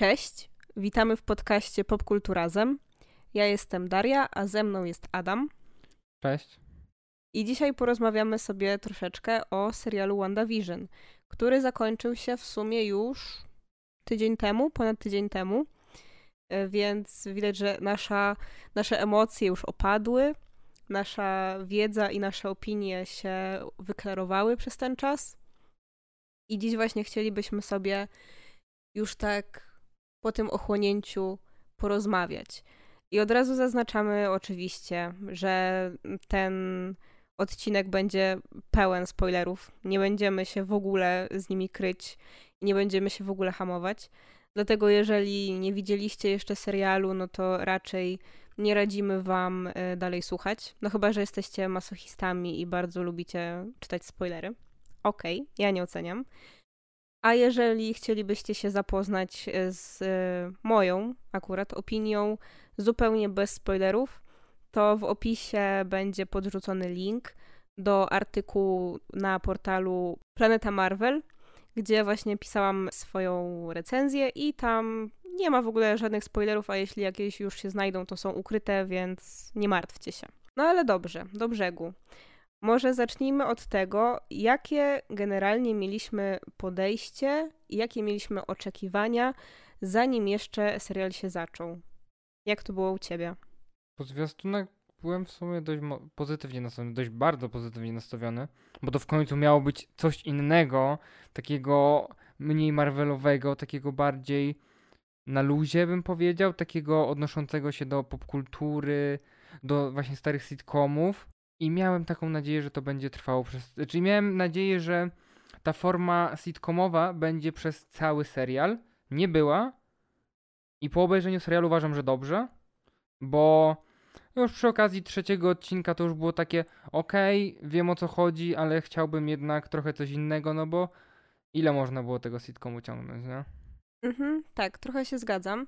Cześć, witamy w podcaście Popkulturazem. Ja jestem Daria, a ze mną jest Adam. Cześć. I dzisiaj porozmawiamy sobie troszeczkę o serialu WandaVision, który zakończył się w sumie już tydzień temu, ponad tydzień temu. E, więc widać, że nasza, nasze emocje już opadły, nasza wiedza i nasze opinie się wyklarowały przez ten czas. I dziś właśnie chcielibyśmy sobie już tak po tym ochłonięciu porozmawiać. I od razu zaznaczamy oczywiście, że ten odcinek będzie pełen spoilerów. Nie będziemy się w ogóle z nimi kryć i nie będziemy się w ogóle hamować. Dlatego jeżeli nie widzieliście jeszcze serialu, no to raczej nie radzimy wam e, dalej słuchać. No chyba, że jesteście masochistami i bardzo lubicie czytać spoilery. Okej, okay, ja nie oceniam. A jeżeli chcielibyście się zapoznać e, z e, moją akurat opinią, zupełnie bez spoilerów, to w opisie będzie podrzucony link do artykułu na portalu Planeta Marvel, gdzie właśnie pisałam swoją recenzję i tam nie ma w ogóle żadnych spoilerów, a jeśli jakieś już się znajdą, to są ukryte, więc nie martwcie się. No ale dobrze, do brzegu. Może zacznijmy od tego, jakie generalnie mieliśmy podejście i jakie mieliśmy oczekiwania, zanim jeszcze serial się zaczął. Jak to było u ciebie? Po zwiastunach byłem w sumie dość pozytywnie nastawiony, dość bardzo pozytywnie nastawiony, bo to w końcu miało być coś innego, takiego mniej Marvelowego, takiego bardziej na luzie bym powiedział, takiego odnoszącego się do popkultury, do właśnie starych sitcomów i miałem taką nadzieję, że to będzie trwało przez... Czyli znaczy miałem nadzieję, że ta forma sitcomowa będzie przez cały serial. Nie była. I po obejrzeniu serialu uważam, że dobrze, bo już przy okazji trzeciego odcinka to już było takie okej, okay, wiem o co chodzi, ale chciałbym jednak trochę coś innego, no bo ile można było tego sitcomu ciągnąć, nie? Mhm, tak, trochę się zgadzam.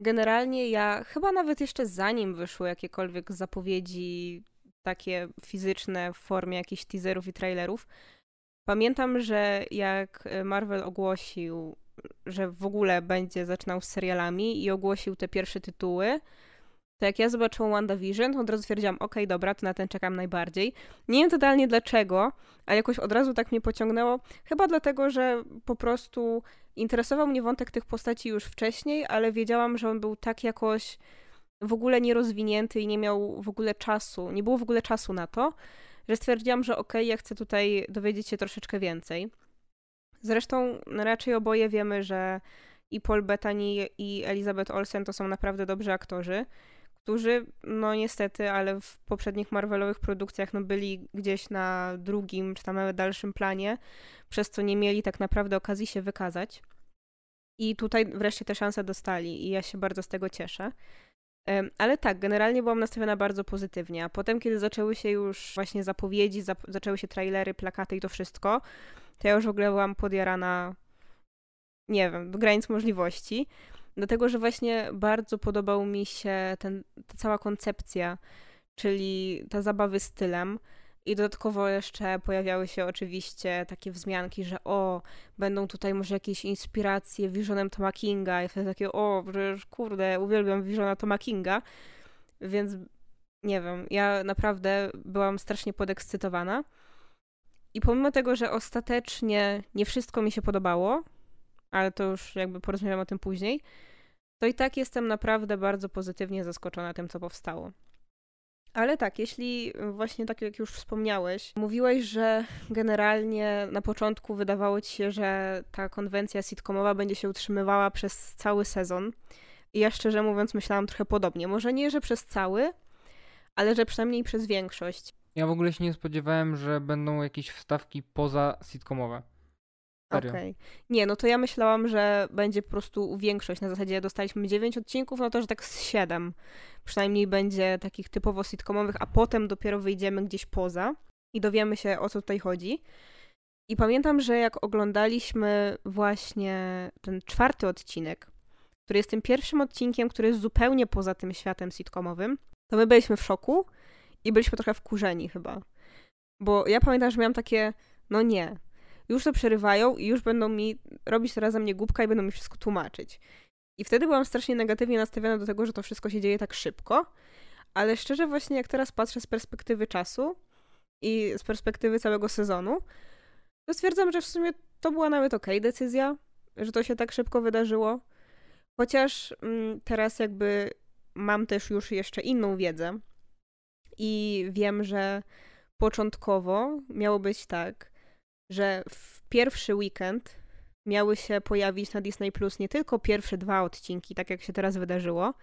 Generalnie ja chyba nawet jeszcze zanim wyszły jakiekolwiek zapowiedzi takie fizyczne w formie jakichś teaserów i trailerów, pamiętam, że jak Marvel ogłosił, że w ogóle będzie zaczynał z serialami i ogłosił te pierwsze tytuły, to jak ja zobaczyłam WandaVision, to od razu stwierdziłam, okej, okay, dobra, to na ten czekam najbardziej. Nie wiem totalnie dlaczego, ale jakoś od razu tak mnie pociągnęło. Chyba dlatego, że po prostu interesował mnie wątek tych postaci już wcześniej, ale wiedziałam, że on był tak jakoś w ogóle nierozwinięty i nie miał w ogóle czasu, nie było w ogóle czasu na to, że stwierdziłam, że okej, okay, ja chcę tutaj dowiedzieć się troszeczkę więcej. Zresztą raczej oboje wiemy, że i Paul Bettany i Elizabeth Olsen to są naprawdę dobrzy aktorzy którzy, no niestety, ale w poprzednich Marvelowych produkcjach no, byli gdzieś na drugim, czy tam nawet dalszym planie, przez co nie mieli tak naprawdę okazji się wykazać. I tutaj wreszcie te szanse dostali i ja się bardzo z tego cieszę. Ale tak, generalnie byłam nastawiona bardzo pozytywnie. A potem, kiedy zaczęły się już właśnie zapowiedzi, zap zaczęły się trailery, plakaty i to wszystko, to ja już w ogóle byłam podjarana, nie wiem, do granic możliwości. Dlatego, że właśnie bardzo podobał mi się ten, ta cała koncepcja, czyli ta zabawy stylem. I dodatkowo jeszcze pojawiały się oczywiście takie wzmianki, że o, będą tutaj może jakieś inspiracje Visionem Toma Kinga. I wtedy takie, o, przecież kurde, uwielbiam Visiona Toma Kinga. Więc nie wiem, ja naprawdę byłam strasznie podekscytowana. I pomimo tego, że ostatecznie nie wszystko mi się podobało, ale to już jakby porozmawiam o tym później, to i tak jestem naprawdę bardzo pozytywnie zaskoczona tym, co powstało. Ale tak, jeśli właśnie tak jak już wspomniałeś, mówiłeś, że generalnie na początku wydawało ci się, że ta konwencja sitcomowa będzie się utrzymywała przez cały sezon. I ja szczerze mówiąc myślałam trochę podobnie. Może nie, że przez cały, ale że przynajmniej przez większość. Ja w ogóle się nie spodziewałem, że będą jakieś wstawki poza sitcomowe. Okej. Okay. Nie, no to ja myślałam, że będzie po prostu większość. Na zasadzie dostaliśmy 9 odcinków, no to że tak z 7. Przynajmniej będzie takich typowo sitcomowych, a potem dopiero wyjdziemy gdzieś poza i dowiemy się o co tutaj chodzi. I pamiętam, że jak oglądaliśmy właśnie ten czwarty odcinek, który jest tym pierwszym odcinkiem, który jest zupełnie poza tym światem sitcomowym, to my byliśmy w szoku i byliśmy trochę wkurzeni chyba. Bo ja pamiętam, że miałam takie, no nie, już to przerywają i już będą mi robić teraz za mnie głupka i będą mi wszystko tłumaczyć. I wtedy byłam strasznie negatywnie nastawiona do tego, że to wszystko się dzieje tak szybko. Ale szczerze, właśnie jak teraz patrzę z perspektywy czasu i z perspektywy całego sezonu, to stwierdzam, że w sumie to była nawet okej okay decyzja, że to się tak szybko wydarzyło. Chociaż mm, teraz jakby mam też już jeszcze inną wiedzę i wiem, że początkowo miało być tak, że w pierwszy weekend miały się pojawić na Disney Plus nie tylko pierwsze dwa odcinki, tak jak się teraz wydarzyło,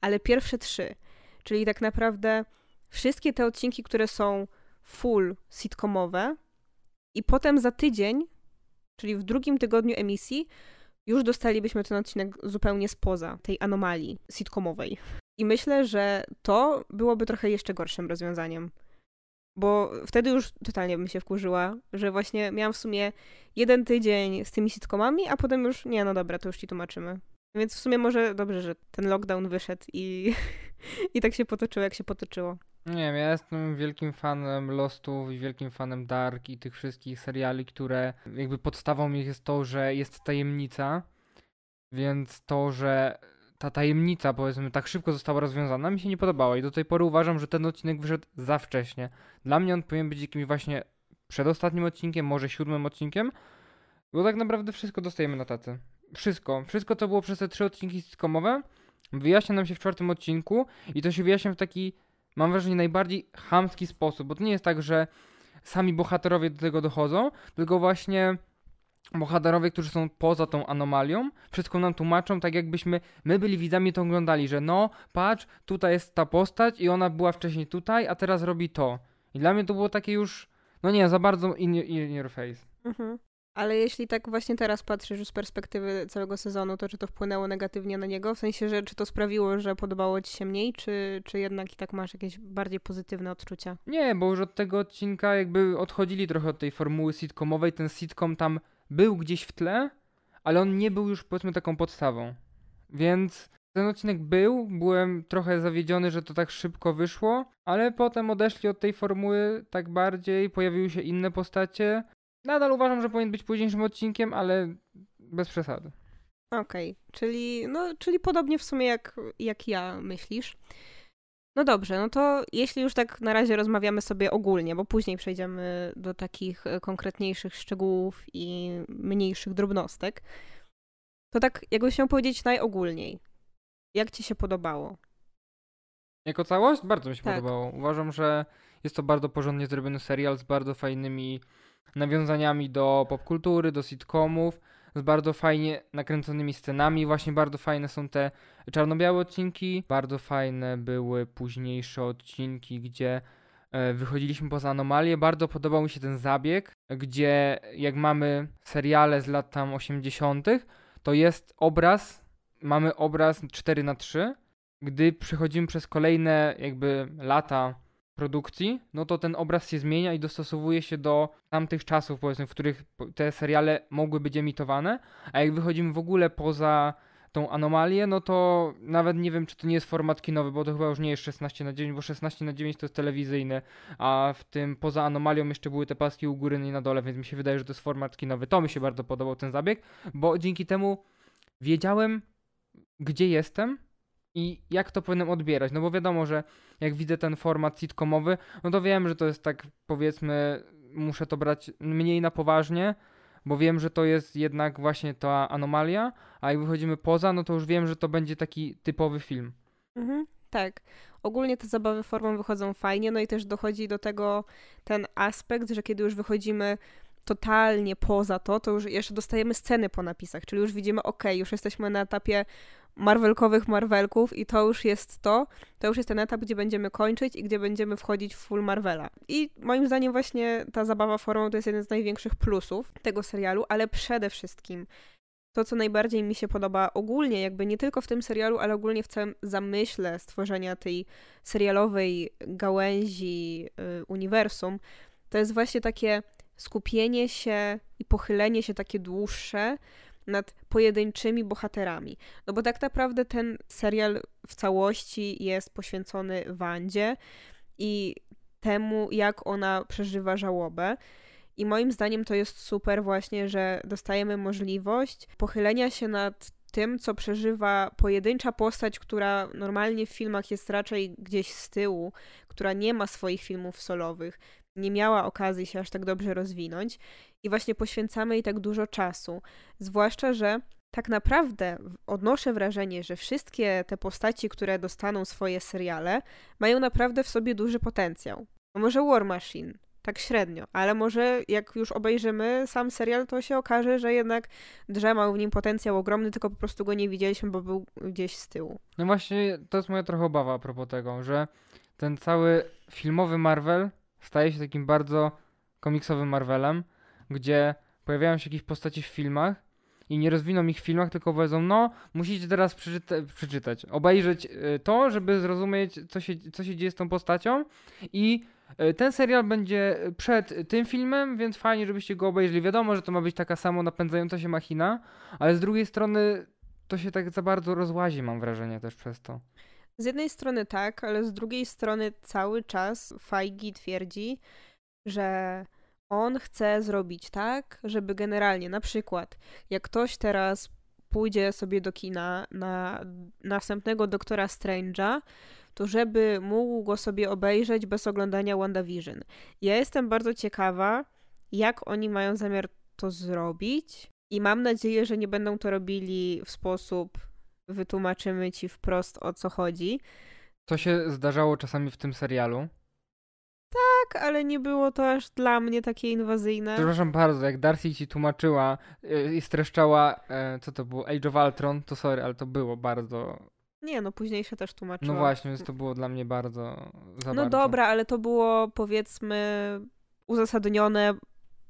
ale pierwsze trzy. Czyli tak naprawdę wszystkie te odcinki, które są full sitcomowe, i potem za tydzień, czyli w drugim tygodniu emisji, już dostalibyśmy ten odcinek zupełnie spoza tej anomalii sitcomowej. I myślę, że to byłoby trochę jeszcze gorszym rozwiązaniem. Bo wtedy już totalnie bym się wkurzyła, że właśnie miałam w sumie jeden tydzień z tymi sitcomami, a potem już, nie, no dobra, to już ci tłumaczymy. Więc w sumie może dobrze, że ten lockdown wyszedł i, i tak się potoczyło, jak się potoczyło. Nie wiem, ja jestem wielkim fanem Lostów i wielkim fanem Dark i tych wszystkich seriali, które jakby podstawą ich jest to, że jest tajemnica, więc to, że ta tajemnica powiedzmy tak szybko została rozwiązana mi się nie podobała i do tej pory uważam, że ten odcinek wyszedł za wcześnie. Dla mnie on powinien być jakimś właśnie przedostatnim odcinkiem, może siódmym odcinkiem, bo tak naprawdę wszystko dostajemy na tacy. Wszystko. Wszystko, co było przez te trzy odcinki sitcomowe, wyjaśnia nam się w czwartym odcinku i to się wyjaśnia w taki mam wrażenie, najbardziej chamski sposób, bo to nie jest tak, że sami bohaterowie do tego dochodzą, tylko właśnie bohaterowie, którzy są poza tą anomalią, wszystko nam tłumaczą, tak jakbyśmy my byli widzami to oglądali, że no, patrz, tutaj jest ta postać i ona była wcześniej tutaj, a teraz robi to. I dla mnie to było takie już, no nie, za bardzo in, in your face. Mhm. Ale jeśli tak właśnie teraz patrzysz już z perspektywy całego sezonu, to czy to wpłynęło negatywnie na niego? W sensie, że czy to sprawiło, że podobało ci się mniej, czy, czy jednak i tak masz jakieś bardziej pozytywne odczucia? Nie, bo już od tego odcinka jakby odchodzili trochę od tej formuły sitcomowej. Ten sitcom tam był gdzieś w tle, ale on nie był już powiedzmy taką podstawą. Więc ten odcinek był, byłem trochę zawiedziony, że to tak szybko wyszło, ale potem odeszli od tej formuły tak bardziej, pojawiły się inne postacie, Nadal uważam, że powinien być późniejszym odcinkiem, ale bez przesady. Okej, okay. czyli, no, czyli podobnie w sumie jak, jak ja myślisz. No dobrze, no to jeśli już tak na razie rozmawiamy sobie ogólnie, bo później przejdziemy do takich e, konkretniejszych szczegółów i mniejszych drobnostek, to tak jakbyś miał powiedzieć najogólniej. Jak ci się podobało? Jako całość? Bardzo mi się tak. podobało. Uważam, że jest to bardzo porządnie zrobiony serial z bardzo fajnymi nawiązaniami do popkultury, do sitcomów, z bardzo fajnie nakręconymi scenami. Właśnie bardzo fajne są te czarno-białe odcinki. Bardzo fajne były późniejsze odcinki, gdzie e, wychodziliśmy poza anomalię. Bardzo podobał mi się ten zabieg, gdzie jak mamy seriale z lat tam 80., to jest obraz, mamy obraz 4 na 3 Gdy przechodzimy przez kolejne jakby lata produkcji, no to ten obraz się zmienia i dostosowuje się do tamtych czasów, powiedzmy, w których te seriale mogły być emitowane, a jak wychodzimy w ogóle poza tą anomalię, no to nawet nie wiem, czy to nie jest format kinowy, bo to chyba już nie jest 16 na 9, bo 16 na 9 to jest telewizyjny, a w tym poza anomalią jeszcze były te paski u góry i na dole, więc mi się wydaje, że to jest format kinowy. To mi się bardzo podobał ten zabieg, bo dzięki temu wiedziałem, gdzie jestem, i jak to powinienem odbierać. No bo wiadomo, że jak widzę ten format sitcomowy, no to wiem, że to jest tak powiedzmy, muszę to brać mniej na poważnie, bo wiem, że to jest jednak właśnie ta anomalia, a jak wychodzimy poza, no to już wiem, że to będzie taki typowy film. Mhm, tak. Ogólnie te zabawy formą wychodzą fajnie, no i też dochodzi do tego ten aspekt, że kiedy już wychodzimy totalnie poza to, to już jeszcze dostajemy sceny po napisach, czyli już widzimy, ok, już jesteśmy na etapie Marvelkowych Marvelków i to już jest to, to już jest ten etap, gdzie będziemy kończyć i gdzie będziemy wchodzić w full Marvela. I moim zdaniem właśnie ta zabawa formą to jest jeden z największych plusów tego serialu, ale przede wszystkim to, co najbardziej mi się podoba ogólnie, jakby nie tylko w tym serialu, ale ogólnie w całym zamyśle stworzenia tej serialowej gałęzi y, uniwersum, to jest właśnie takie skupienie się i pochylenie się takie dłuższe nad pojedynczymi bohaterami. No bo tak naprawdę ten serial w całości jest poświęcony Wandzie i temu, jak ona przeżywa żałobę. I moim zdaniem to jest super właśnie, że dostajemy możliwość pochylenia się nad tym, co przeżywa pojedyncza postać, która normalnie w filmach jest raczej gdzieś z tyłu, która nie ma swoich filmów solowych, nie miała okazji się aż tak dobrze rozwinąć i właśnie poświęcamy jej tak dużo czasu. Zwłaszcza, że tak naprawdę odnoszę wrażenie, że wszystkie te postaci, które dostaną swoje seriale, mają naprawdę w sobie duży potencjał. Może War Machine, tak średnio, ale może jak już obejrzymy sam serial, to się okaże, że jednak drzemał w nim potencjał ogromny, tylko po prostu go nie widzieliśmy, bo był gdzieś z tyłu. No właśnie, to jest moja trochę obawa a propos tego, że ten cały filmowy Marvel staje się takim bardzo komiksowym Marvelem, gdzie pojawiają się jakieś postaci w filmach i nie rozwiną ich w filmach, tylko powiedzą, no, musicie teraz przeczyta przeczytać, obejrzeć y, to, żeby zrozumieć, co się, co się dzieje z tą postacią i y, ten serial będzie przed tym filmem, więc fajnie, żebyście go obejrzeli. Wiadomo, że to ma być taka samo napędzająca się machina, ale z drugiej strony to się tak za bardzo rozłazi, mam wrażenie też przez to. Z jednej strony tak, ale z drugiej strony cały czas Feige twierdzi, że on chce zrobić tak, żeby generalnie, na przykład, jak ktoś teraz pójdzie sobie do kina na następnego Doktora Strange'a, to żeby mógł go sobie obejrzeć bez oglądania WandaVision. Ja jestem bardzo ciekawa, jak oni mają zamiar to zrobić i mam nadzieję, że nie będą to robili w sposób wytłumaczymy ci wprost o co chodzi. To się zdarzało czasami w tym serialu. Tak, ale nie było to aż dla mnie takie inwazyjne. Przepraszam bardzo, jak Darcy ci tłumaczyła yy, i streszczała, yy, co to było, Age of Ultron, to sorry, ale to było bardzo... Nie, no późniejsze też tłumaczyła. No właśnie, więc to było dla mnie bardzo za No bardzo. dobra, ale to było powiedzmy uzasadnione,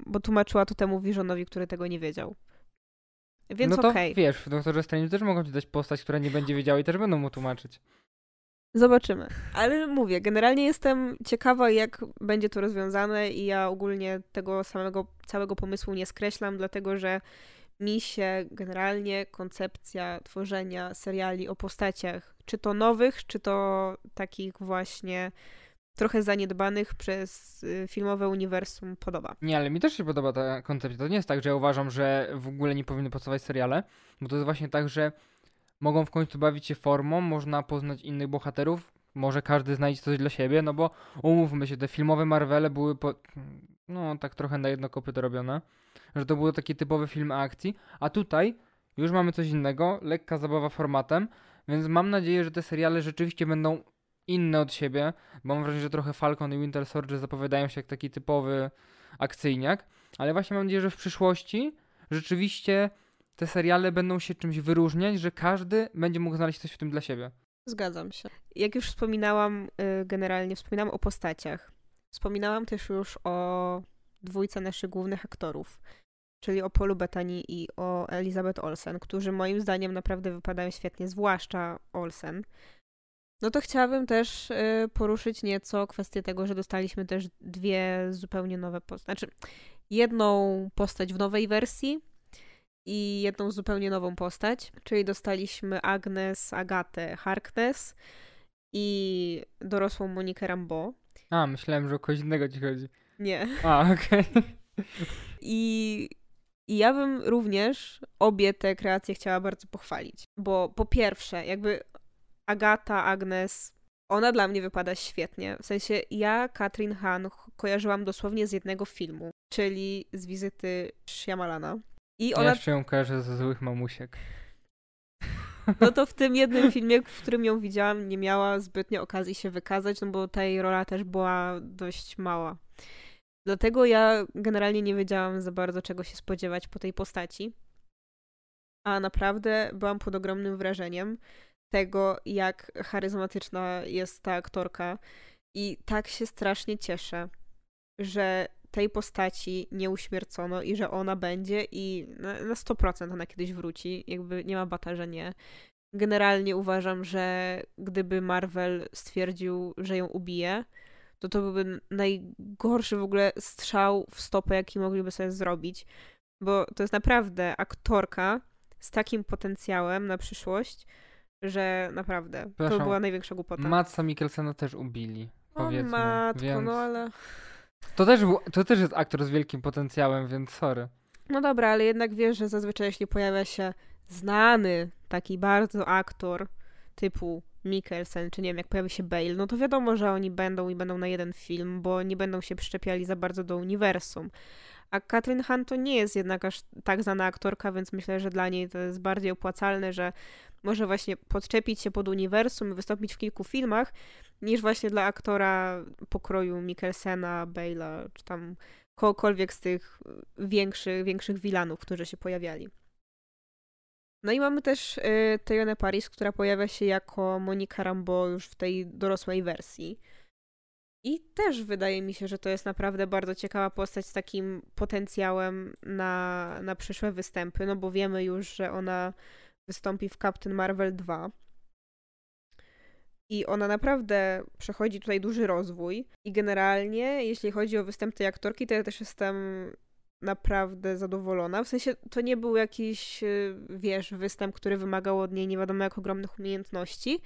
bo tłumaczyła to temu Visionowi, który tego nie wiedział. Więc no to okej. wiesz, w Doktorze Strange też mogą ci dać postać, która nie będzie wiedziała i też będą mu tłumaczyć. Zobaczymy. Ale mówię, generalnie jestem ciekawa, jak będzie to rozwiązane i ja ogólnie tego samego całego pomysłu nie skreślam, dlatego że mi się generalnie koncepcja tworzenia seriali o postaciach, czy to nowych, czy to takich właśnie trochę zaniedbanych przez y, filmowe uniwersum podoba. Nie, ale mi też się podoba ta koncepcja. To nie jest tak, że ja uważam, że w ogóle nie powinny powstawać seriale, bo to jest właśnie tak, że mogą w końcu bawić się formą, można poznać innych bohaterów, może każdy znajdzie coś dla siebie, no bo umówmy się, te filmowe Marvele były po, no tak trochę na jedno kopyto robione, że to były takie typowe filmy akcji, a tutaj już mamy coś innego, lekka zabawa formatem, więc mam nadzieję, że te seriale rzeczywiście będą inne od siebie, bo mam wrażenie, że trochę Falcon i Winter Soldier zapowiadają się jak taki typowy akcyjniak, ale właśnie mam nadzieję, że w przyszłości rzeczywiście te seriale będą się czymś wyróżniać, że każdy będzie mógł znaleźć coś w tym dla siebie. Zgadzam się. Jak już wspominałam, y, generalnie wspominałam o postaciach. Wspominałam też już o dwójce naszych głównych aktorów, czyli o Paulu Bettany i o Elizabeth Olsen, którzy moim zdaniem naprawdę wypadają świetnie, zwłaszcza Olsen. No to chciałabym też y, poruszyć nieco kwestię tego, że dostaliśmy też dwie zupełnie nowe postacie. Znaczy, jedną postać w nowej wersji i jedną zupełnie nową postać, czyli dostaliśmy Agnes Agatę Harkness i dorosłą Monikę Rambeau. A, myślałem, że o kogoś innego ci chodzi. Nie. A, okej. Okay. I, I ja bym również obie te kreacje chciała bardzo pochwalić, bo po pierwsze, jakby Agata, Agnes, ona dla mnie wypada świetnie. W sensie ja Katrin Han kojarzyłam dosłownie z jednego filmu, czyli z wizyty Shyamalana. I ona... Ja jeszcze ją kojarzę ze złych mamusiek. No to w tym jednym filmie, w którym ją widziałam, nie miała zbytnio okazji się wykazać, no bo ta jej rola też była dość mała. Dlatego ja generalnie nie wiedziałam za bardzo czego się spodziewać po tej postaci. A naprawdę byłam pod ogromnym wrażeniem tego, jak charyzmatyczna jest ta aktorka. I tak się strasznie cieszę, że tej postaci nie uśmiercono i że ona będzie i na, na 100% ona kiedyś wróci. Jakby nie ma bata, że nie. Generalnie uważam, że gdyby Marvel stwierdził, że ją ubije, to to byłby najgorszy w ogóle strzał w stopę, jaki mogliby sobie zrobić. Bo to jest naprawdę aktorka z takim potencjałem na przyszłość, że naprawdę to była największa głupota. Matsa Mikkelsena też ubili, powiedzmy. O matko, więc... no ale... To też, był, to też jest aktor z wielkim potencjałem, więc sorry. No dobra, ale jednak wiesz, że zazwyczaj jeśli pojawia się znany taki bardzo aktor typu Mikkelsen, czy nie wiem, jak pojawi się Bale, no to wiadomo, że oni będą i będą na jeden film, bo nie będą się przyczepiali za bardzo do uniwersum. A Katrin Han to nie jest jednak aż tak znana aktorka, więc myślę, że dla niej to jest bardziej opłacalne, że może właśnie podczepić się pod uniwersum i wystąpić w kilku filmach, niż właśnie dla aktora pokroju Mikkelsena, Bale'a, czy tam kogokolwiek z tych większych, większych wilanów, którzy się pojawiali. No i mamy też y, Tejone Paris, która pojawia się jako Monika Rambo już w tej dorosłej wersji. I też wydaje mi się, że to jest naprawdę bardzo ciekawa postać z takim potencjałem na, na przyszłe występy, no bo wiemy już, że ona wystąpi w Captain Marvel 2. I ona naprawdę przechodzi tutaj duży rozwój. I generalnie, jeśli chodzi o występ tej aktorki, to ja też jestem naprawdę zadowolona. W sensie to nie był jakiś, y, wiesz, występ, który wymagał od niej nie wiadomo jak ogromnych umiejętności,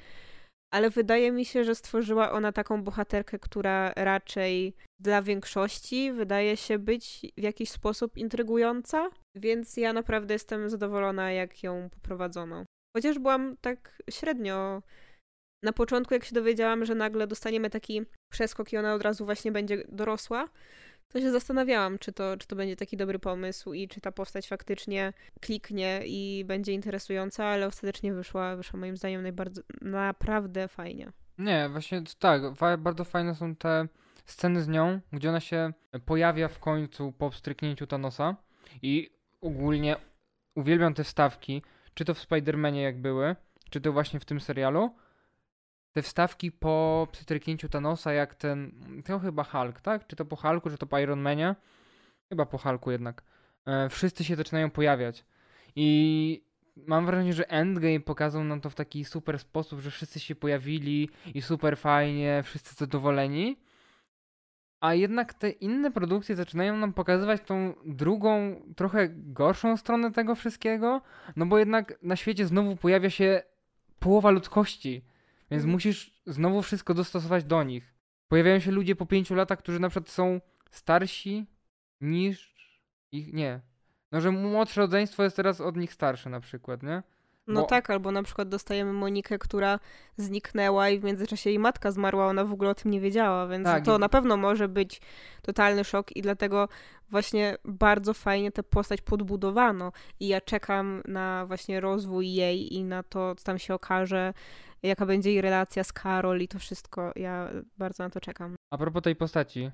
ale wydaje mi się, że stworzyła ona taką bohaterkę, która raczej dla większości wydaje się być w jakiś sposób intrygująca, więc ja naprawdę jestem zadowolona, jak ją poprowadzono. Chociaż byłam tak średnio na początku, jak się dowiedziałam, że nagle dostaniemy taki przeskok i ona od razu właśnie będzie dorosła, to się zastanawiałam, czy to, czy to będzie taki dobry pomysł i czy ta postać faktycznie kliknie i będzie interesująca, ale ostatecznie wyszła, wyszła moim zdaniem najbardziej, naprawdę fajnie. Nie, właśnie tak, bardzo fajne są te sceny z nią, gdzie ona się pojawia w końcu po stryknięciu Thanosa i ogólnie uwielbiam te wstawki, czy to w Spider-Manie jak były, czy to właśnie w tym serialu, te wstawki po przytryknięciu Thanosa, jak ten, to chyba Hulk, tak? Czy to po Hulku, czy to po Iron Manie? Chyba po Hulku jednak. E, wszyscy się zaczynają pojawiać. I mam wrażenie, że Endgame pokazał nam to w taki super sposób, że wszyscy się pojawili i super fajnie, wszyscy zadowoleni. A jednak te inne produkcje zaczynają nam pokazywać tą drugą, trochę gorszą stronę tego wszystkiego, no bo jednak na świecie znowu pojawia się połowa ludzkości więc mhm. musisz znowu wszystko dostosować do nich. Pojawiają się ludzie po pięciu latach, którzy na przykład są starsi niż ich. Nie. No, że młodsze rodzeństwo jest teraz od nich starsze na przykład, nie? No Bo... tak, albo na przykład dostajemy Monikę, która zniknęła i w międzyczasie jej matka zmarła, ona w ogóle o tym nie wiedziała, więc tak, to i... na pewno może być totalny szok i dlatego właśnie bardzo fajnie tę postać podbudowano i ja czekam na właśnie rozwój jej i na to, co tam się okaże jaka będzie jej relacja z Karol i to wszystko. Ja bardzo na to czekam. A propos tej postaci,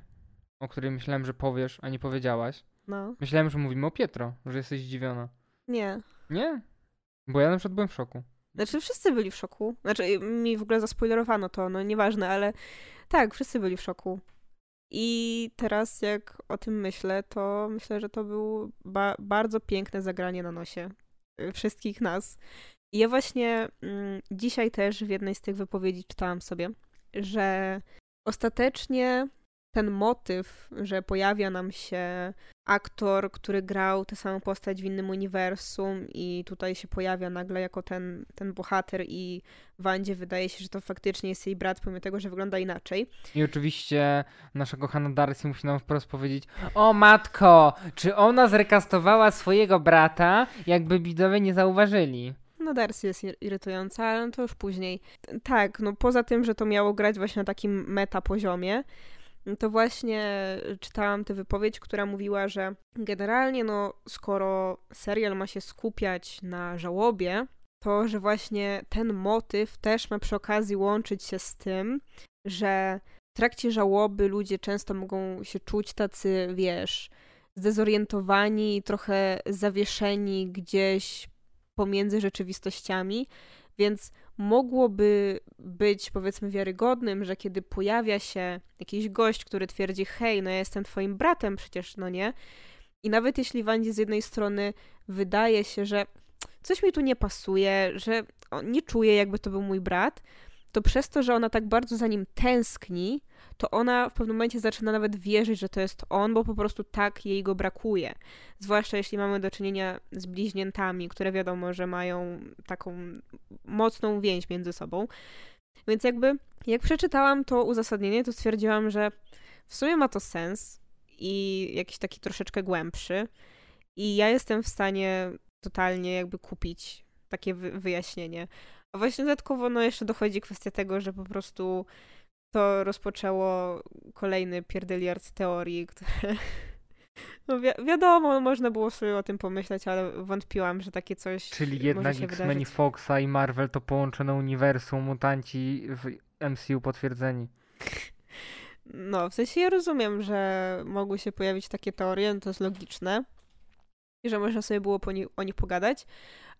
o której myślałem, że powiesz, a nie powiedziałaś. No. Myślałem, że mówimy o Pietro, że jesteś zdziwiona. Nie. Nie? Bo ja na przykład byłem w szoku. Znaczy, wszyscy byli w szoku. Znaczy, mi w ogóle zaspoilerowano to, no nieważne, ale tak, wszyscy byli w szoku. I teraz, jak o tym myślę, to myślę, że to było ba bardzo piękne zagranie na nosie y, wszystkich nas. I ja właśnie mm, dzisiaj też w jednej z tych wypowiedzi czytałam sobie, że ostatecznie ten motyw, że pojawia nam się aktor, który grał tę samą postać w innym uniwersum i tutaj się pojawia nagle jako ten, ten bohater i Wandzie wydaje się, że to faktycznie jest jej brat, pomimo tego, że wygląda inaczej. I oczywiście nasza kochana Darcy musi nam wprost powiedzieć o matko, czy ona zrekastowała swojego brata, jakby widzowie nie zauważyli. No Darcy jest irytująca, ale to już później. Tak, no poza tym, że to miało grać właśnie na takim meta poziomie, to właśnie czytałam tę wypowiedź, która mówiła, że generalnie no skoro serial ma się skupiać na żałobie, to że właśnie ten motyw też ma przy okazji łączyć się z tym, że w trakcie żałoby ludzie często mogą się czuć tacy, wiesz, zdezorientowani, trochę zawieszeni gdzieś pomiędzy rzeczywistościami, więc mogłoby być powiedzmy wiarygodnym, że kiedy pojawia się jakiś gość, który twierdzi, hej, no ja jestem twoim bratem przecież, no nie? I nawet jeśli Wandzie z jednej strony wydaje się, że coś mi tu nie pasuje, że nie czuję jakby to był mój brat, to przez to, że ona tak bardzo za nim tęskni, to ona w pewnym momencie zaczyna nawet wierzyć, że to jest on, bo po prostu tak jej go brakuje. Zwłaszcza jeśli mamy do czynienia z bliźniętami, które wiadomo, że mają taką mocną więź między sobą. Więc jakby, jak przeczytałam to uzasadnienie, to stwierdziłam, że w sumie ma to sens i jakiś taki troszeczkę głębszy. I ja jestem w stanie totalnie jakby kupić takie wy wyjaśnienie. A właśnie dodatkowo no jeszcze dochodzi kwestia tego, że po prostu to rozpoczęło kolejny pierdeliard teorii, które no wi wiadomo, można było sobie o tym pomyśleć, ale wątpiłam, że takie coś Czyli jednak X-Men Foxa i Marvel to połączone uniwersum, mutanci w MCU potwierdzeni. No, w sensie ja rozumiem, że mogły się pojawić takie teorie, no to jest logiczne i że można sobie było ni o nich pogadać,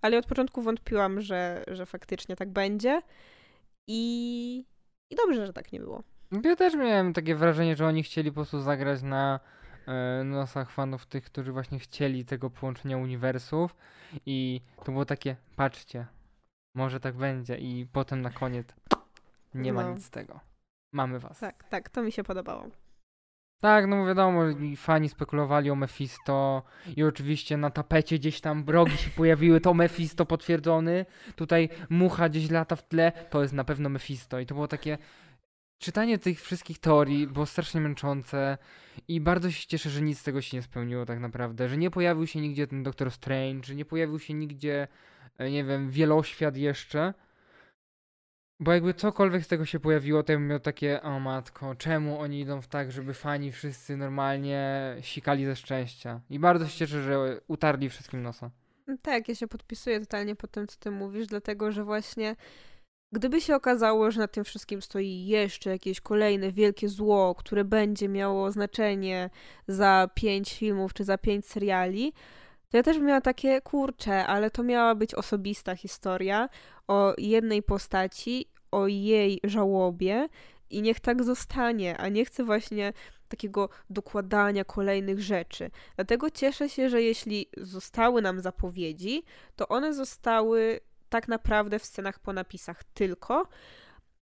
ale od początku wątpiłam, że, że faktycznie tak będzie i, i dobrze, że tak nie było. Ja też miałem takie wrażenie, że oni chcieli po prostu zagrać na e, nosach fanów tych, którzy właśnie chcieli tego połączenia uniwersów i to było takie, patrzcie, może tak będzie i potem na koniec nie ma no. nic z tego. Mamy was. Tak, tak, to mi się podobało. Tak, no wiadomo, fani spekulowali o Mephisto i oczywiście na tapecie gdzieś tam rogi się pojawiły, to Mephisto potwierdzony, tutaj mucha gdzieś lata w tle, to jest na pewno Mephisto. I to było takie czytanie tych wszystkich teorii było strasznie męczące i bardzo się cieszę, że nic z tego się nie spełniło tak naprawdę, że nie pojawił się nigdzie ten Doctor Strange, że nie pojawił się nigdzie, e, nie wiem, wieloświat jeszcze, bo jakby cokolwiek z tego się pojawiło, to ja bym miał takie, o matko, czemu oni idą w tak, żeby fani wszyscy normalnie sikali ze szczęścia. I bardzo się cieszę, że utarli wszystkim nosa. Tak, ja się podpisuję totalnie po tym, co ty mówisz, dlatego że właśnie gdyby się okazało, że na tym wszystkim stoi jeszcze jakieś kolejne wielkie zło, które będzie miało znaczenie za pięć filmów czy za pięć seriali, to ja też bym miała takie, kurcze, ale to miała być osobista historia o jednej postaci, o jej żałobie i niech tak zostanie, a nie chcę właśnie takiego dokładania kolejnych rzeczy. Dlatego cieszę się, że jeśli zostały nam zapowiedzi, to one zostały tak naprawdę w scenach po napisach tylko,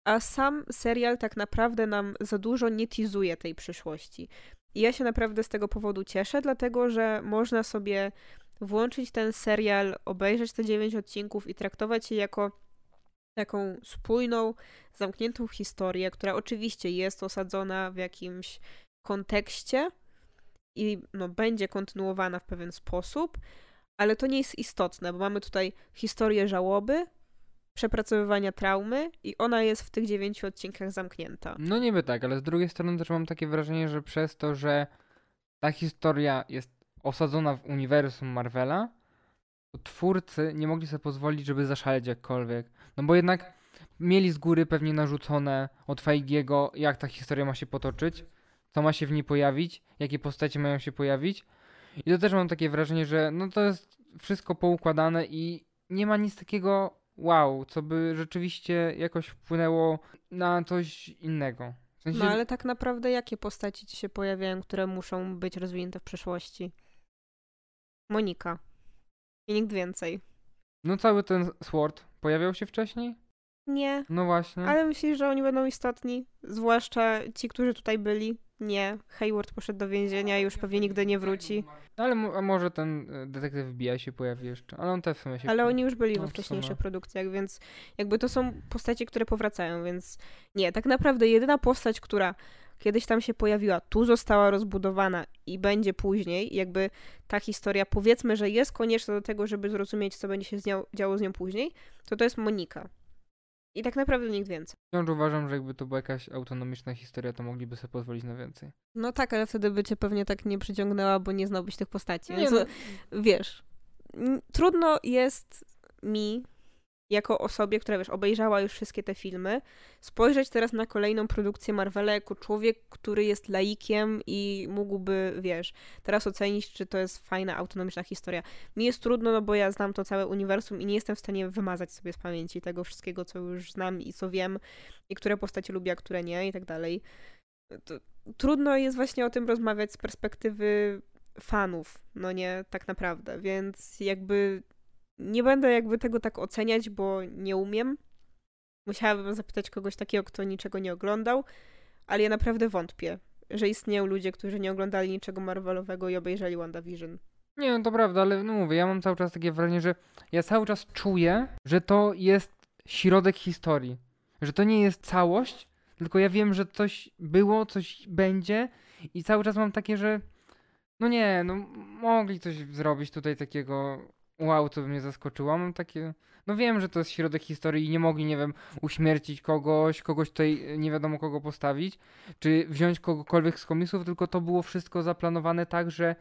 a sam serial tak naprawdę nam za dużo nie tizuje tej przyszłości. I ja się naprawdę z tego powodu cieszę, dlatego że można sobie włączyć ten serial, obejrzeć te dziewięć odcinków i traktować je jako taką spójną, zamkniętą historię, która oczywiście jest osadzona w jakimś kontekście i no, będzie kontynuowana w pewien sposób, ale to nie jest istotne, bo mamy tutaj historię żałoby, przepracowywania traumy i ona jest w tych dziewięciu odcinkach zamknięta. No niby tak, ale z drugiej strony też mam takie wrażenie, że przez to, że ta historia jest osadzona w uniwersum Marvela, to twórcy nie mogli sobie pozwolić, żeby zaszaleć jakkolwiek. No bo jednak mieli z góry pewnie narzucone od Feigiego, jak ta historia ma się potoczyć, co ma się w niej pojawić, jakie postacie mają się pojawić. I to też mam takie wrażenie, że no to jest wszystko poukładane i nie ma nic takiego wow, co by rzeczywiście jakoś wpłynęło na coś innego. W sensie... No ale tak naprawdę jakie postaci ci się pojawiają, które muszą być rozwinięte w przyszłości? Monika. I nikt więcej. No cały ten Sword pojawiał się wcześniej? Nie. No właśnie. Ale myślisz, że oni będą istotni? Zwłaszcza ci, którzy tutaj byli? Nie. Hayward poszedł do więzienia i już pewnie nigdy nie wróci. Ale a może ten e, detektyw FBI się pojawi jeszcze, ale on też w sumie się Ale oni już byli no, we wcześniejszych produkcjach, więc jakby to są postacie, które powracają, więc nie. Tak naprawdę jedyna postać, która kiedyś tam się pojawiła, tu została rozbudowana i będzie później, jakby ta historia powiedzmy, że jest konieczna do tego, żeby zrozumieć, co będzie się z nią, działo z nią później, to to jest Monika. I tak naprawdę nikt więcej. Wciąż uważam, że jakby to była jakaś autonomiczna historia, to mogliby sobie pozwolić na więcej. No tak, ale wtedy by cię pewnie tak nie przyciągnęła, bo nie znałbyś tych postaci. Nie, Więc, no. wiesz, trudno jest mi jako osobie, która wiesz, obejrzała już wszystkie te filmy, spojrzeć teraz na kolejną produkcję Marvela jako człowiek, który jest laikiem i mógłby, wiesz, teraz ocenić, czy to jest fajna, autonomiczna historia. Mi jest trudno, no bo ja znam to całe uniwersum i nie jestem w stanie wymazać sobie z pamięci tego wszystkiego, co już znam i co wiem, i które postacie lubię, a które nie, i tak dalej. To trudno jest właśnie o tym rozmawiać z perspektywy fanów, no nie, tak naprawdę, więc jakby nie będę jakby tego tak oceniać, bo nie umiem. Musiałabym zapytać kogoś takiego, kto niczego nie oglądał, ale ja naprawdę wątpię, że istnieją ludzie, którzy nie oglądali niczego Marvelowego i obejrzeli WandaVision. Nie, no to prawda, ale no mówię, ja mam cały czas takie wrażenie, że ja cały czas czuję, że to jest środek historii. Że to nie jest całość, tylko ja wiem, że coś było, coś będzie i cały czas mam takie, że no nie, no mogli coś zrobić tutaj takiego wow, to by mnie zaskoczyło. Mam takie, no wiem, że to jest środek historii i nie mogli, nie wiem, uśmiercić kogoś, kogoś tutaj nie wiadomo kogo postawić, czy wziąć kogokolwiek z komiksów, tylko to było wszystko zaplanowane tak, że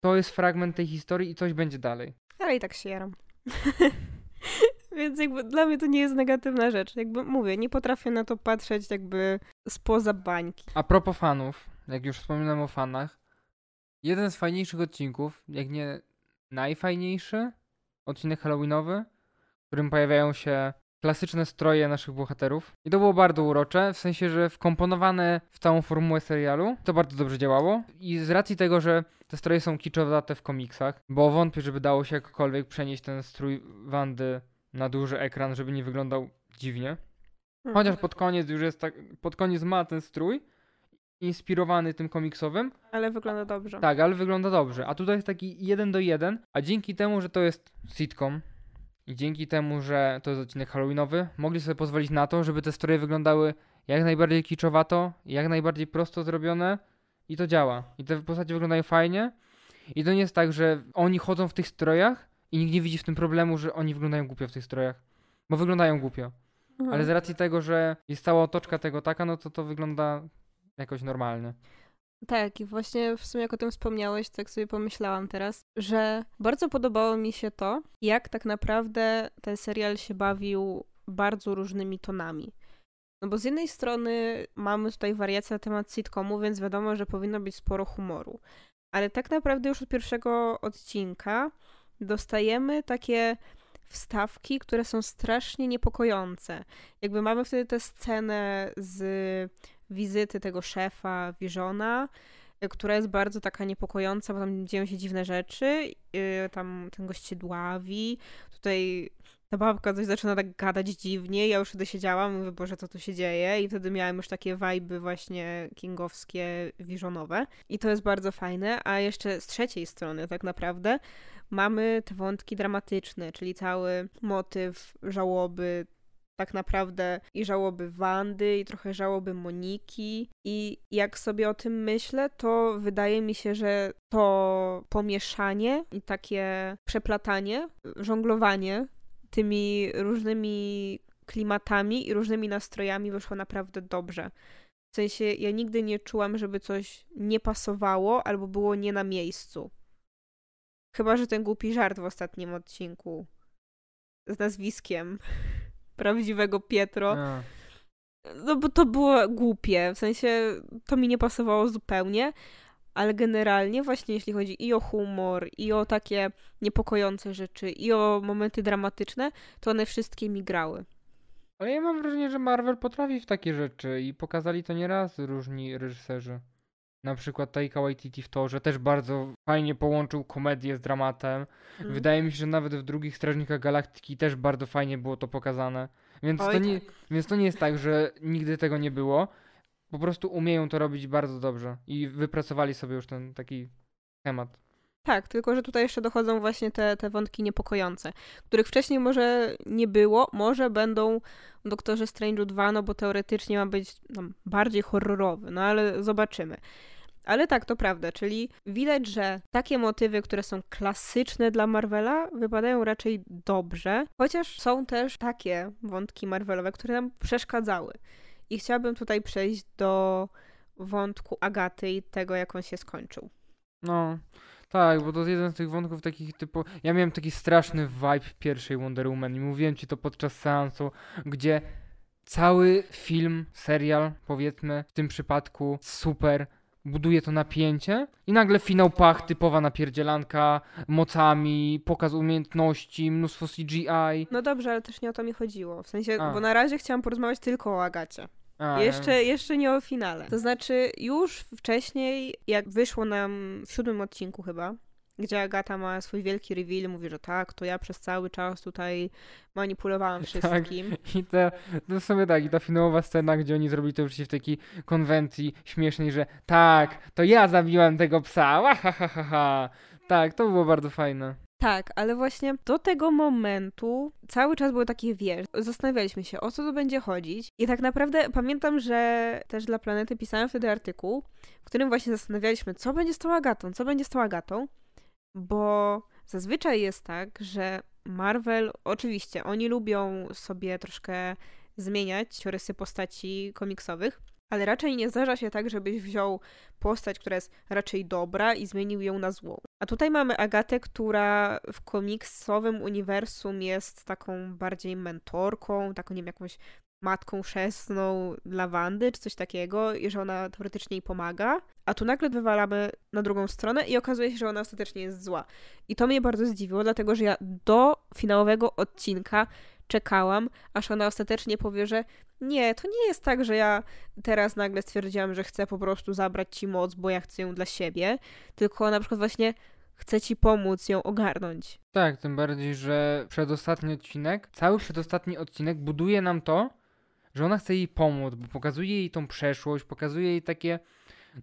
to jest fragment tej historii i coś będzie dalej. Ale i tak się jaram. Więc jakby dla mnie to nie jest negatywna rzecz. Jakby mówię, nie potrafię na to patrzeć jakby spoza bańki. A propos fanów, jak już wspominałem o fanach, jeden z fajniejszych odcinków, jak nie najfajniejszy odcinek Halloweenowy, w którym pojawiają się klasyczne stroje naszych bohaterów. I to było bardzo urocze, w sensie, że wkomponowane w całą formułę serialu to bardzo dobrze działało. I z racji tego, że te stroje są kiczowate w komiksach, bo wątpię, żeby dało się jakkolwiek przenieść ten strój Wandy na duży ekran, żeby nie wyglądał dziwnie. Mhm. Chociaż pod koniec już jest tak, pod koniec ma ten strój, inspirowany tym komiksowym. Ale wygląda dobrze. Tak, ale wygląda dobrze. A tutaj jest taki jeden do jeden, a dzięki temu, że to jest sitcom i dzięki temu, że to jest odcinek halloweenowy, mogli sobie pozwolić na to, żeby te stroje wyglądały jak najbardziej kiczowato, jak najbardziej prosto zrobione i to działa. I te postacie wyglądają fajnie. I to nie jest tak, że oni chodzą w tych strojach i nikt nie widzi w tym problemu, że oni wyglądają głupio w tych strojach. Bo wyglądają głupio. Mhm. Ale z racji tego, że jest cała otoczka tego taka, no to to wygląda jakoś normalnie. Tak, i właśnie w sumie jak o tym wspomniałeś, tak sobie pomyślałam teraz, że bardzo podobało mi się to, jak tak naprawdę ten serial się bawił bardzo różnymi tonami. No bo z jednej strony mamy tutaj wariację na temat sitcomu, więc wiadomo, że powinno być sporo humoru. Ale tak naprawdę już od pierwszego odcinka dostajemy takie wstawki, które są strasznie niepokojące. Jakby mamy wtedy tę scenę z wizyty tego szefa Visiona, y, która jest bardzo taka niepokojąca, bo tam dzieją się dziwne rzeczy. Yy, tam ten gość się dławi. Tutaj ta babka coś zaczyna tak gadać dziwnie. Ja już wtedy siedziałam, mówię, Boże, co tu się dzieje? I wtedy miałem już takie wajby właśnie kingowskie, visionowe. I to jest bardzo fajne. A jeszcze z trzeciej strony tak naprawdę mamy te wątki dramatyczne, czyli cały motyw żałoby tak naprawdę i żałoby Wandy, i trochę żałoby Moniki. I jak sobie o tym myślę, to wydaje mi się, że to pomieszanie i takie przeplatanie, żonglowanie tymi różnymi klimatami i różnymi nastrojami wyszło naprawdę dobrze. W sensie ja nigdy nie czułam, żeby coś nie pasowało albo było nie na miejscu. Chyba, że ten głupi żart w ostatnim odcinku z nazwiskiem prawdziwego Pietro. A. No bo to było głupie, w sensie to mi nie pasowało zupełnie, ale generalnie właśnie jeśli chodzi i o humor, i o takie niepokojące rzeczy, i o momenty dramatyczne, to one wszystkie mi grały. Ale ja mam wrażenie, że Marvel potrafi w takie rzeczy i pokazali to nieraz różni reżyserzy. Na przykład Taika Waititi w to, że też bardzo fajnie połączył komedię z dramatem. Mm. Wydaje mi się, że nawet w drugich Strażnikach Galaktyki też bardzo fajnie było to pokazane. Więc, Oj, to nie, tak. więc to nie jest tak, że nigdy tego nie było. Po prostu umieją to robić bardzo dobrze i wypracowali sobie już ten taki temat. Tak, tylko że tutaj jeszcze dochodzą właśnie te, te wątki niepokojące, których wcześniej może nie było, może będą w Doktorze Strange'u 2, no bo teoretycznie ma być no, bardziej horrorowy, no ale zobaczymy. Ale tak, to prawda, czyli widać, że takie motywy, które są klasyczne dla Marvela, wypadają raczej dobrze, chociaż są też takie wątki Marvelowe, które nam przeszkadzały. I chciałabym tutaj przejść do wątku Agaty i tego, jak on się skończył. No, tak, bo to jest jeden z tych wątków takich typu... Ja miałem taki straszny vibe pierwszej Wonder Woman i mówiłem ci to podczas seansu, gdzie cały film, serial, powiedzmy, w tym przypadku super, buduje to napięcie i nagle finał pach, typowa napierdzielanka, mocami, pokaz umiejętności, mnóstwo CGI. No dobrze, ale też nie o to mi chodziło. W sensie, A. bo na razie chciałam porozmawiać tylko o Agacie. A, Jeszcze, jeszcze nie o finale. To znaczy, już wcześniej, jak wyszło nam w siódmym odcinku chyba, gdzie Agata ma swój wielki reveal, mówi, że tak, to ja przez cały czas tutaj manipulowałam wszystkim. I te, to sobie tak, i ta finałowa scena, gdzie oni zrobili to już w takiej konwencji śmiesznej, że tak, to ja zabiłam tego psa, łahahaha. Tak, to było bardzo fajne. Tak, ale właśnie do tego momentu cały czas były takie, wiesz, zastanawialiśmy się, o co to będzie chodzić. I tak naprawdę pamiętam, że też dla Planety pisałem wtedy artykuł, w którym właśnie zastanawialiśmy, co będzie z tą Agatą, co będzie z tą Agatą, bo Zazwyczaj jest tak, że Marvel, oczywiście, oni lubią sobie troszkę zmieniać rysy postaci komiksowych, ale raczej nie zdarza się tak, żebyś wziął postać, która jest raczej dobra i zmienił ją na złą. A tutaj mamy Agatę, która w komiksowym uniwersum jest taką bardziej mentorką, taką, nie wiem, jakąś matką chrzestną dla Wandy, czy coś takiego, i że ona teoretycznie jej pomaga, a tu nagle wywalamy na drugą stronę i okazuje się, że ona ostatecznie jest zła. I to mnie bardzo zdziwiło, dlatego że ja do finałowego odcinka czekałam, aż ona ostatecznie powie, że nie, to nie jest tak, że ja teraz nagle stwierdziłam, że chcę po prostu zabrać ci moc, bo ja chcę ją dla siebie, tylko na przykład właśnie chcę ci pomóc ją ogarnąć. Tak, tym bardziej, że przedostatni odcinek, cały przedostatni odcinek buduje nam to, że ona chce jej pomóc, bo pokazuje jej tą przeszłość, pokazuje jej takie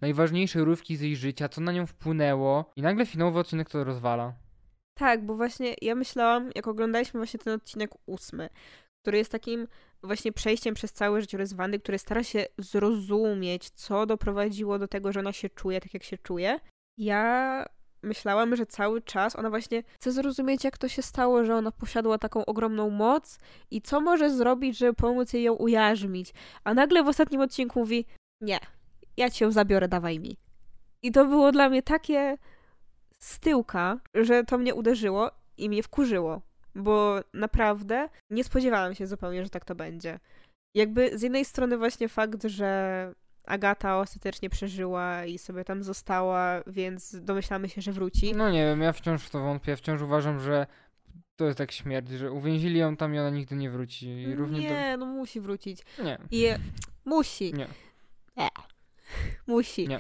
najważniejsze rówki z jej życia, co na nią wpłynęło i nagle finałowy odcinek to rozwala. Tak, bo właśnie ja myślałam, jak oglądaliśmy właśnie ten odcinek ósmy, który jest takim właśnie przejściem przez całe życie Wandy, który stara się zrozumieć, co doprowadziło do tego, że ona się czuje tak, jak się czuje. Ja myślałam, że cały czas ona właśnie chce zrozumieć, jak to się stało, że ona posiadła taką ogromną moc i co może zrobić, żeby pomóc jej ją ujarzmić. A nagle w ostatnim odcinku mówi: Nie, ja cię zabiorę, dawaj mi. I to było dla mnie takie z tyłka, że to mnie uderzyło i mnie wkurzyło, bo naprawdę nie spodziewałam się zupełnie, że tak to będzie. Jakby z jednej strony właśnie fakt, że Agata ostatecznie przeżyła i sobie tam została, więc domyślamy się, że wróci. No nie wiem, ja wciąż w to wątpię, ja wciąż uważam, że to jest tak śmierć, że uwięzili ją tam i ona nigdy nie wróci. I równie nie, do... no musi wrócić. Nie. I musi. Nie. E. Musi. Nie.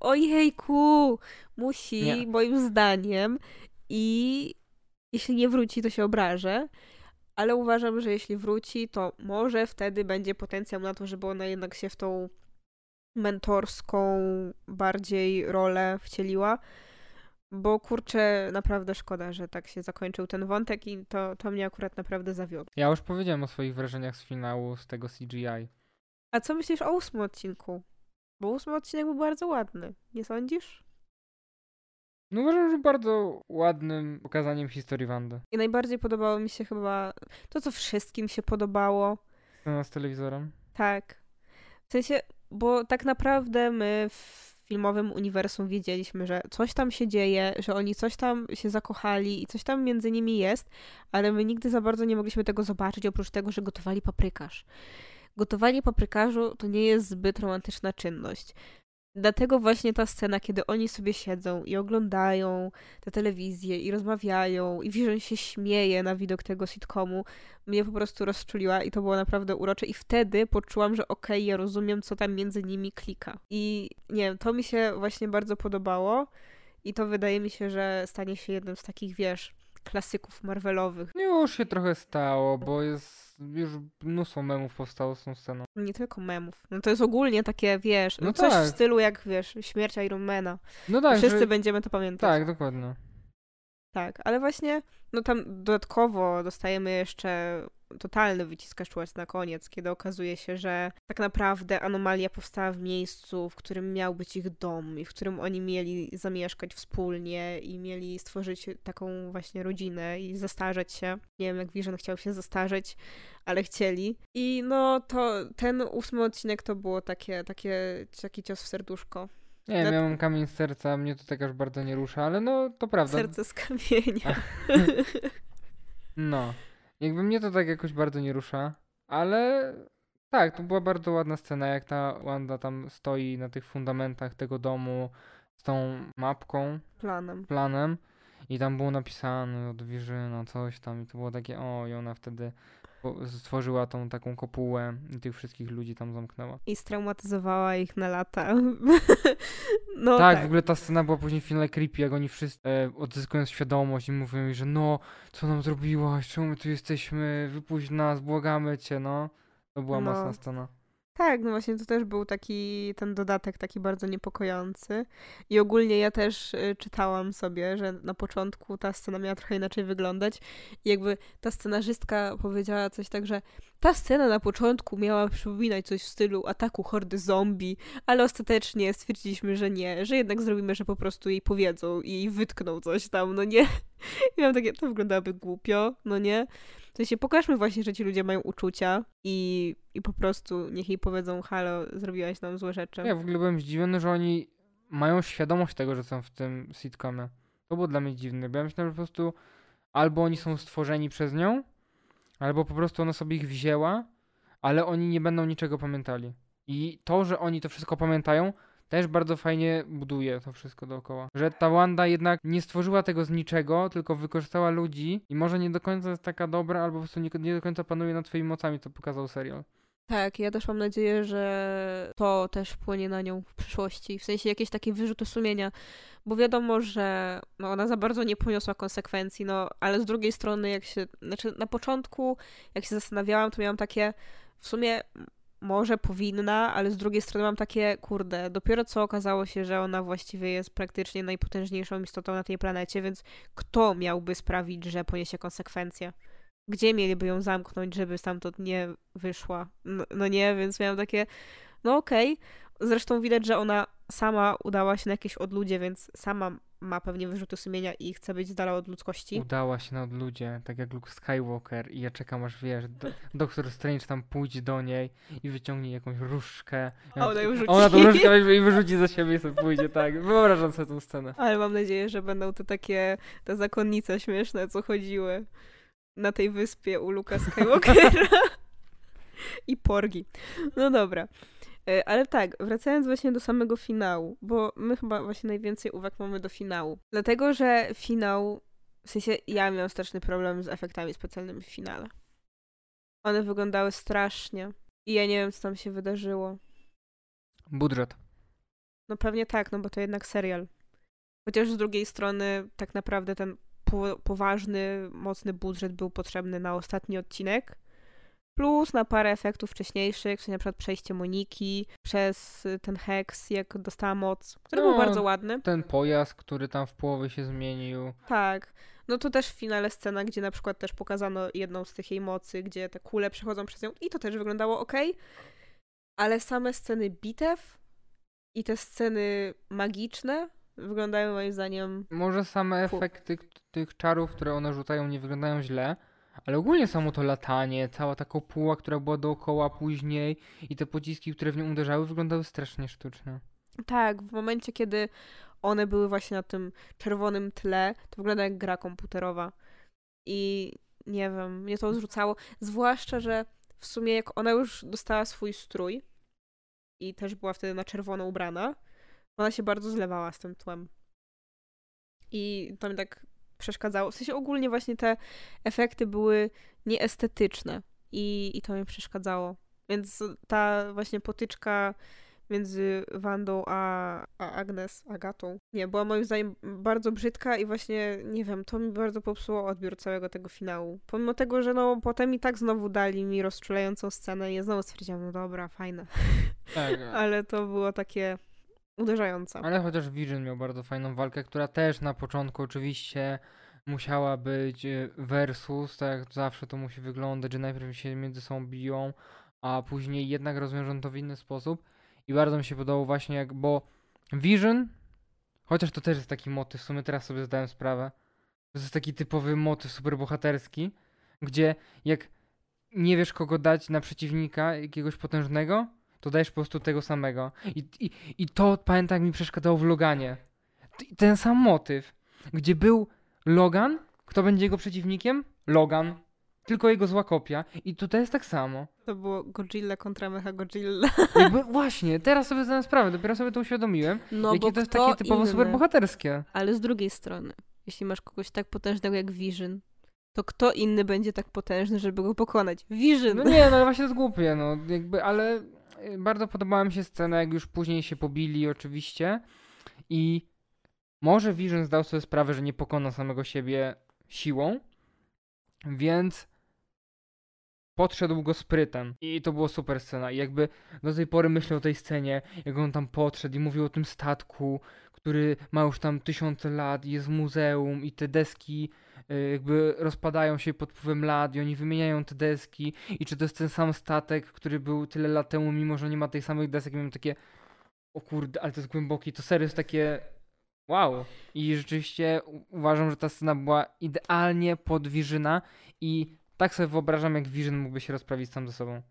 Ojejku, musi, Nie. moim zdaniem. I jeśli nie wróci, to się obrażę. Ale uważam, że jeśli wróci, to może wtedy będzie potencjał na to, żeby ona jednak się w tą mentorską bardziej rolę wcieliła. Bo kurczę, naprawdę szkoda, że tak się zakończył ten wątek i to, to mnie akurat naprawdę zawiodło. Ja już powiedziałem o swoich wrażeniach z finału, z tego CGI. A co myślisz o ósmym odcinku? Bo ósmy odcinek był bardzo ładny, nie sądzisz? No uważam, że bardzo ładnym pokazaniem historii Wandy. I najbardziej podobało mi się chyba to, co wszystkim się podobało. Scena z telewizorem? Tak. W sensie, bo tak naprawdę my w filmowym uniwersum wiedzieliśmy, że coś tam się dzieje, że oni coś tam się zakochali i coś tam między nimi jest, ale my nigdy za bardzo nie mogliśmy tego zobaczyć, oprócz tego, że gotowali paprykarz. Gotowanie paprykarzu to nie jest zbyt romantyczna czynność. Dlatego właśnie ta scena, kiedy oni sobie siedzą i oglądają tę telewizję i rozmawiają i Vision się śmieje na widok tego sitcomu, mnie po prostu rozczuliła i to było naprawdę urocze i wtedy poczułam, że okej, okay, ja rozumiem, co tam między nimi klika. I nie wiem, to mi się właśnie bardzo podobało i to wydaje mi się, że stanie się jednym z takich, wiesz, klasyków Marvelowych. Już się trochę stało, bo jest już mnóstwo memów powstało z tą sceną. Nie tylko memów. No to jest ogólnie takie, wiesz, no, coś tak. w stylu jak, wiesz, śmierć Ironmana. No tak. Wszyscy że... będziemy to pamiętać. Tak, dokładnie. Tak, ale właśnie, no tam dodatkowo dostajemy jeszcze totalny wycisk czułać na koniec, kiedy okazuje się, że tak naprawdę anomalia powstała w miejscu, w którym miał być ich dom i w którym oni mieli zamieszkać wspólnie i mieli stworzyć taką właśnie rodzinę i zestarzeć się. Nie wiem, jak Vision chciał się zestarzeć, ale chcieli. I no to ten ósmy odcinek to było takie, takie, taki cios w serduszko. Nie, Na... miałem kamień z serca, mnie to tak aż bardzo nie rusza, ale no to prawda. Serce z kamienia. no. Jakby mnie to tak jakoś bardzo nie rusza, ale tak, to była bardzo ładna scena, jak ta Wanda tam stoi na tych fundamentach tego domu z tą mapką. Planem. Planem. I tam było napisane od Wirzyna coś tam i to było takie, o i ona wtedy stworzyła tą taką kopułę i tych wszystkich ludzi tam zamknęła. I straumatyzowała ich na lata. no, tak, tak, w ogóle ta scena była później w finale creepy, jak oni wszyscy e, odzyskują świadomość i mówią jej, że no, co nam zrobiłaś, czemu my tu jesteśmy, wypuść nas, błagamy cię, no. To była no. mocna scena. Tak, no właśnie to też był taki ten dodatek taki bardzo niepokojący. I ogólnie ja też y, czytałam sobie, że na początku ta scena miała trochę inaczej wyglądać. I jakby ta scenarzystka powiedziała coś tak, że ta scena na początku miała przypominać coś w stylu ataku hordy zombie, ale ostatecznie stwierdziliśmy, że nie, że jednak zrobimy, że po prostu jej powiedzą i wytkną coś tam, no nie. I mam takie, to wyglądałoby głupio, no nie. W sensie pokażmy właśnie, że ci ludzie mają uczucia i, i po prostu niech jej powiedzą, halo, zrobiłaś nam złe rzeczy. Ja w ogóle byłem zdziwiony, że oni mają świadomość tego, że są w tym sitcomie. To było dla mnie dziwne, bo ja myślałem, że po prostu albo oni są stworzeni przez nią, albo po prostu ona sobie ich wzięła, ale oni nie będą niczego pamiętali. I to, że oni to wszystko pamiętają, też bardzo fajnie buduje to wszystko dookoła. Że ta Wanda jednak nie stworzyła tego z niczego, tylko wykorzystała ludzi i może nie do końca jest taka dobra, albo po prostu nie, nie do końca panuje nad twoimi mocami, co pokazał serial. Tak, ja też mam nadzieję, że to też wpłynie na nią w przyszłości. W sensie jakieś takie wyrzuty sumienia, bo wiadomo, że no, ona za bardzo nie poniosła konsekwencji, no ale z drugiej strony, jak się, znaczy na początku, jak się zastanawiałam, to miałam takie w sumie może powinna, ale z drugiej strony mam takie, kurde, dopiero co okazało się, że ona właściwie jest praktycznie najpotężniejszą istotą na tej planecie, więc kto miałby sprawić, że poniesie konsekwencje? Gdzie mieliby ją zamknąć, żeby stamtąd nie wyszła? No, no nie, więc miałam takie, no okej. Okay. Zresztą widać, że ona sama udała się na jakieś odludzie, więc sama ma pewnie wyrzuty sumienia i chce być z dala od ludzkości. Udała się na odludzie, tak jak Luke Skywalker i ja czekam aż, wiesz, do, Doktor Strange tam pójdzie do niej i wyciągnie jakąś różdżkę. A ona ją rzuci. Ona tą różdżkę weźmie i wyrzuci za siebie i sobie pójdzie, tak. Wyobrażam sobie tą scenę. Ale mam nadzieję, że będą to takie, te zakonnice śmieszne, co chodziły na tej wyspie u Luka Skywalkera. I porgi. No dobra. E, ale tak, wracając właśnie do samego finału, bo my chyba właśnie najwięcej uwag mamy do finału. Dlatego, że finał, w sensie ja miałam straszny problem z efektami specjalnymi w finale. One wyglądały strasznie i ja nie wiem, co tam się wydarzyło. Budżet. No pewnie tak, no bo to jednak serial. Chociaż z drugiej strony tak naprawdę ten po poważny, mocny budżet był potrzebny na ostatni odcinek, plus na parę efektów wcześniejszych, czyli na przykład przejście Moniki przez ten heks, jak dostała moc, który no, był bardzo ładny. Ten pojazd, który tam w połowie się zmienił. Tak. No to też w finale scena, gdzie na przykład też pokazano jedną z tych jej mocy, gdzie te kule przechodzą przez nią i to też wyglądało ok. Ale same sceny bitew i te sceny magiczne wyglądają moim zdaniem... Może same efekty tych czarów, które one rzucają nie wyglądają źle, ale ogólnie samo to latanie, cała ta kopuła, która była dookoła później i te pociski, które w nią uderzały, wyglądały strasznie sztucznie. Tak, w momencie, kiedy one były właśnie na tym czerwonym tle, to wygląda jak gra komputerowa. I nie wiem, mnie to odrzucało. Zwłaszcza, że w sumie jak ona już dostała swój strój i też była wtedy na czerwono ubrana, ona się bardzo zlewała z tym tłem. I to mi tak przeszkadzało. W sensie ogólnie właśnie te efekty były nieestetyczne i, i to mi przeszkadzało. Więc ta właśnie potyczka między Wandą a, a Agnes, Agatą, nie, była moim zdaniem bardzo brzydka i właśnie, nie wiem, to mi bardzo popsuło odbiór całego tego finału. Pomimo tego, że no potem i tak znowu dali mi rozczulającą scenę i ja znowu stwierdziłam, no dobra, fajne. Tak. Ale to było takie uderzające. Ale chociaż Vision miał bardzo fajną walkę, która też na początku oczywiście musiała być e, versus, tak jak zawsze to musi wyglądać, że najpierw się między sobą biją, a później jednak rozwiążą to w inny sposób. I bardzo mi się podobało właśnie jak, bo Vision, chociaż to też jest taki motyw, w sumie teraz sobie zdałem sprawę, to jest taki typowy motyw superbohaterski, gdzie jak nie wiesz kogo dać na przeciwnika jakiegoś potężnego, to dajesz po prostu tego samego. I, i, i to pamiętam jak mi przeszkadzało w Loganie. Ten sam motyw, gdzie był Logan, kto będzie jego przeciwnikiem? Logan. Tylko jego zła kopia. I tutaj jest tak samo. To było Godzilla kontra Mecha Godzilla. Jakby właśnie, teraz sobie zdałem sprawę, dopiero sobie to uświadomiłem. No, jakie to jest takie typowo inny. superbohaterskie. Ale z drugiej strony, jeśli masz kogoś tak potężnego jak Vision, to kto inny będzie tak potężny, żeby go pokonać? Vision! No nie, no właśnie to jest głupie, no jakby, ale bardzo podobała mi się scena, jak już później się pobili oczywiście i może Vision zdał sobie sprawę, że nie pokona samego siebie siłą, więc podszedł go sprytem. I to było super scena. I jakby do tej pory myślę o tej scenie, jak on tam podszedł i mówił o tym statku, który ma już tam tysiące lat, jest w muzeum i te deski y, jakby rozpadają się pod wpływem lat i oni wymieniają te deski i czy to jest ten sam statek, który był tyle lat temu, mimo że nie ma tych samych desek, miałem takie o kurde, ale to jest głęboki, to serio jest takie wow. I rzeczywiście uważam, że ta scena była idealnie podwiżyna i tak sobie wyobrażam, jak Vision mógłby się rozprawić sam ze sobą.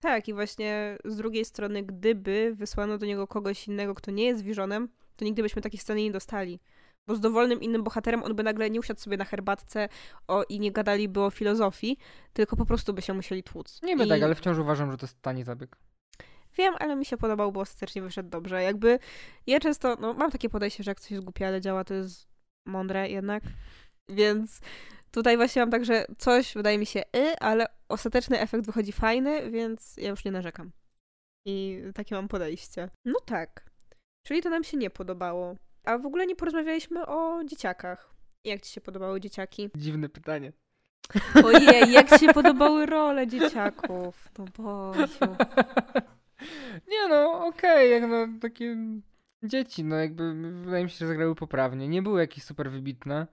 Tak, i właśnie z drugiej strony, gdyby wysłano do niego kogoś innego, kto nie jest Visionem, to nigdy byśmy takiej sceny nie dostali. Bo z dowolnym innym bohaterem on by nagle nie usiadł sobie na herbatce o, i nie gadaliby o filozofii, tylko po prostu by się musieli tłuc. Nie by I... tak, ale wciąż uważam, że to jest tani zabieg. Wiem, ale mi się podobał, bo ostatecznie wyszedł dobrze. Jakby ja często, no mam takie podejście, że jak coś jest głupie, ale działa, to jest mądre jednak. Więc tutaj właśnie mam tak, że coś wydaje mi się y, ale ostateczny efekt wychodzi fajny, więc ja już nie narzekam. I takie mam podejście. No tak. Czyli to nam się nie podobało. A w ogóle nie porozmawialiśmy o dzieciakach. Jak ci się podobały dzieciaki? Dziwne pytanie. Ojej, jak ci się podobały role dzieciaków? No Boziu. Nie no, okej, okay, jak no takie dzieci, no jakby wydaje mi się, że zagrały poprawnie. Nie były jakieś super wybitne.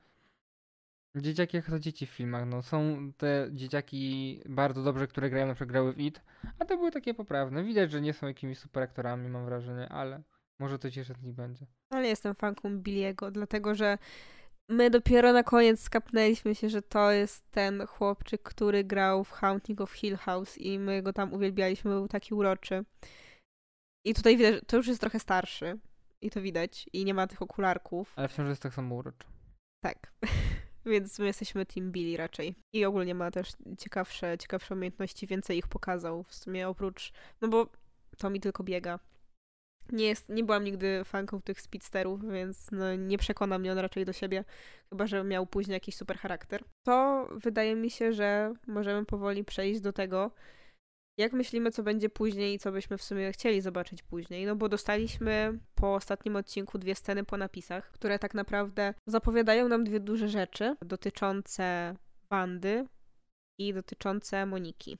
Dzieciaki jak to dzieci w filmach, no są te dzieciaki bardzo dobrze, które grają, na przykład grały w IT, a te były takie poprawne. Widać, że nie są jakimiś super aktorami, mam wrażenie, ale może to z nich będzie. Ale jestem fanką Billiego, dlatego że my dopiero na koniec skapnęliśmy się, że to jest ten chłopczyk, który grał w Haunting of Hill House i my go tam uwielbialiśmy, był taki uroczy. I tutaj widać, że to już jest trochę starszy. I to widać. I nie ma tych okularków. Ale wciąż jest tak samo uroczy. Tak. Więc my jesteśmy Team Billy raczej. I ogólnie ma też ciekawsze, ciekawsze umiejętności, więcej ich pokazał. W sumie oprócz, no bo to mi tylko biega. Nie, jest, nie byłam nigdy fanką tych speedsterów, więc no, nie przekona mnie on raczej do siebie, chyba że miał później jakiś super charakter. To wydaje mi się, że możemy powoli przejść do tego, jak myślimy, co będzie później i co byśmy w sumie chcieli zobaczyć później? No bo dostaliśmy po ostatnim odcinku dwie sceny po napisach, które tak naprawdę zapowiadają nam dwie duże rzeczy dotyczące Wandy i dotyczące Moniki.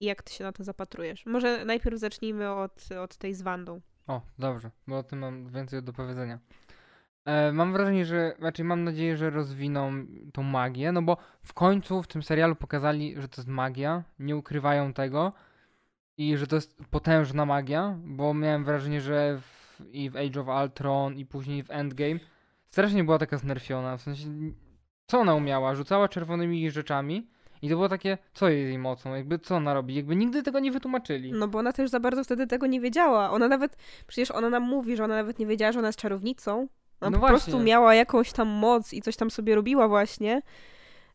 I jak ty się na to zapatrujesz? Może najpierw zacznijmy od, od tej z Wandą. O, dobrze, bo o tym mam więcej do powiedzenia. E, mam wrażenie, że, raczej znaczy mam nadzieję, że rozwiną tą magię, no bo w końcu w tym serialu pokazali, że to jest magia, nie ukrywają tego i że to jest potężna magia, bo miałem wrażenie, że w, i w Age of Ultron i później w Endgame strasznie była taka znerfiona, w sensie co ona umiała? Rzucała czerwonymi rzeczami i to było takie, co jest jej mocą, jakby co ona robi, jakby nigdy tego nie wytłumaczyli. No bo ona też za bardzo wtedy tego nie wiedziała. Ona nawet, przecież ona nam mówi, że ona nawet nie wiedziała, że ona jest czarownicą. Ona no po właśnie. prostu miała jakąś tam moc i coś tam sobie robiła właśnie,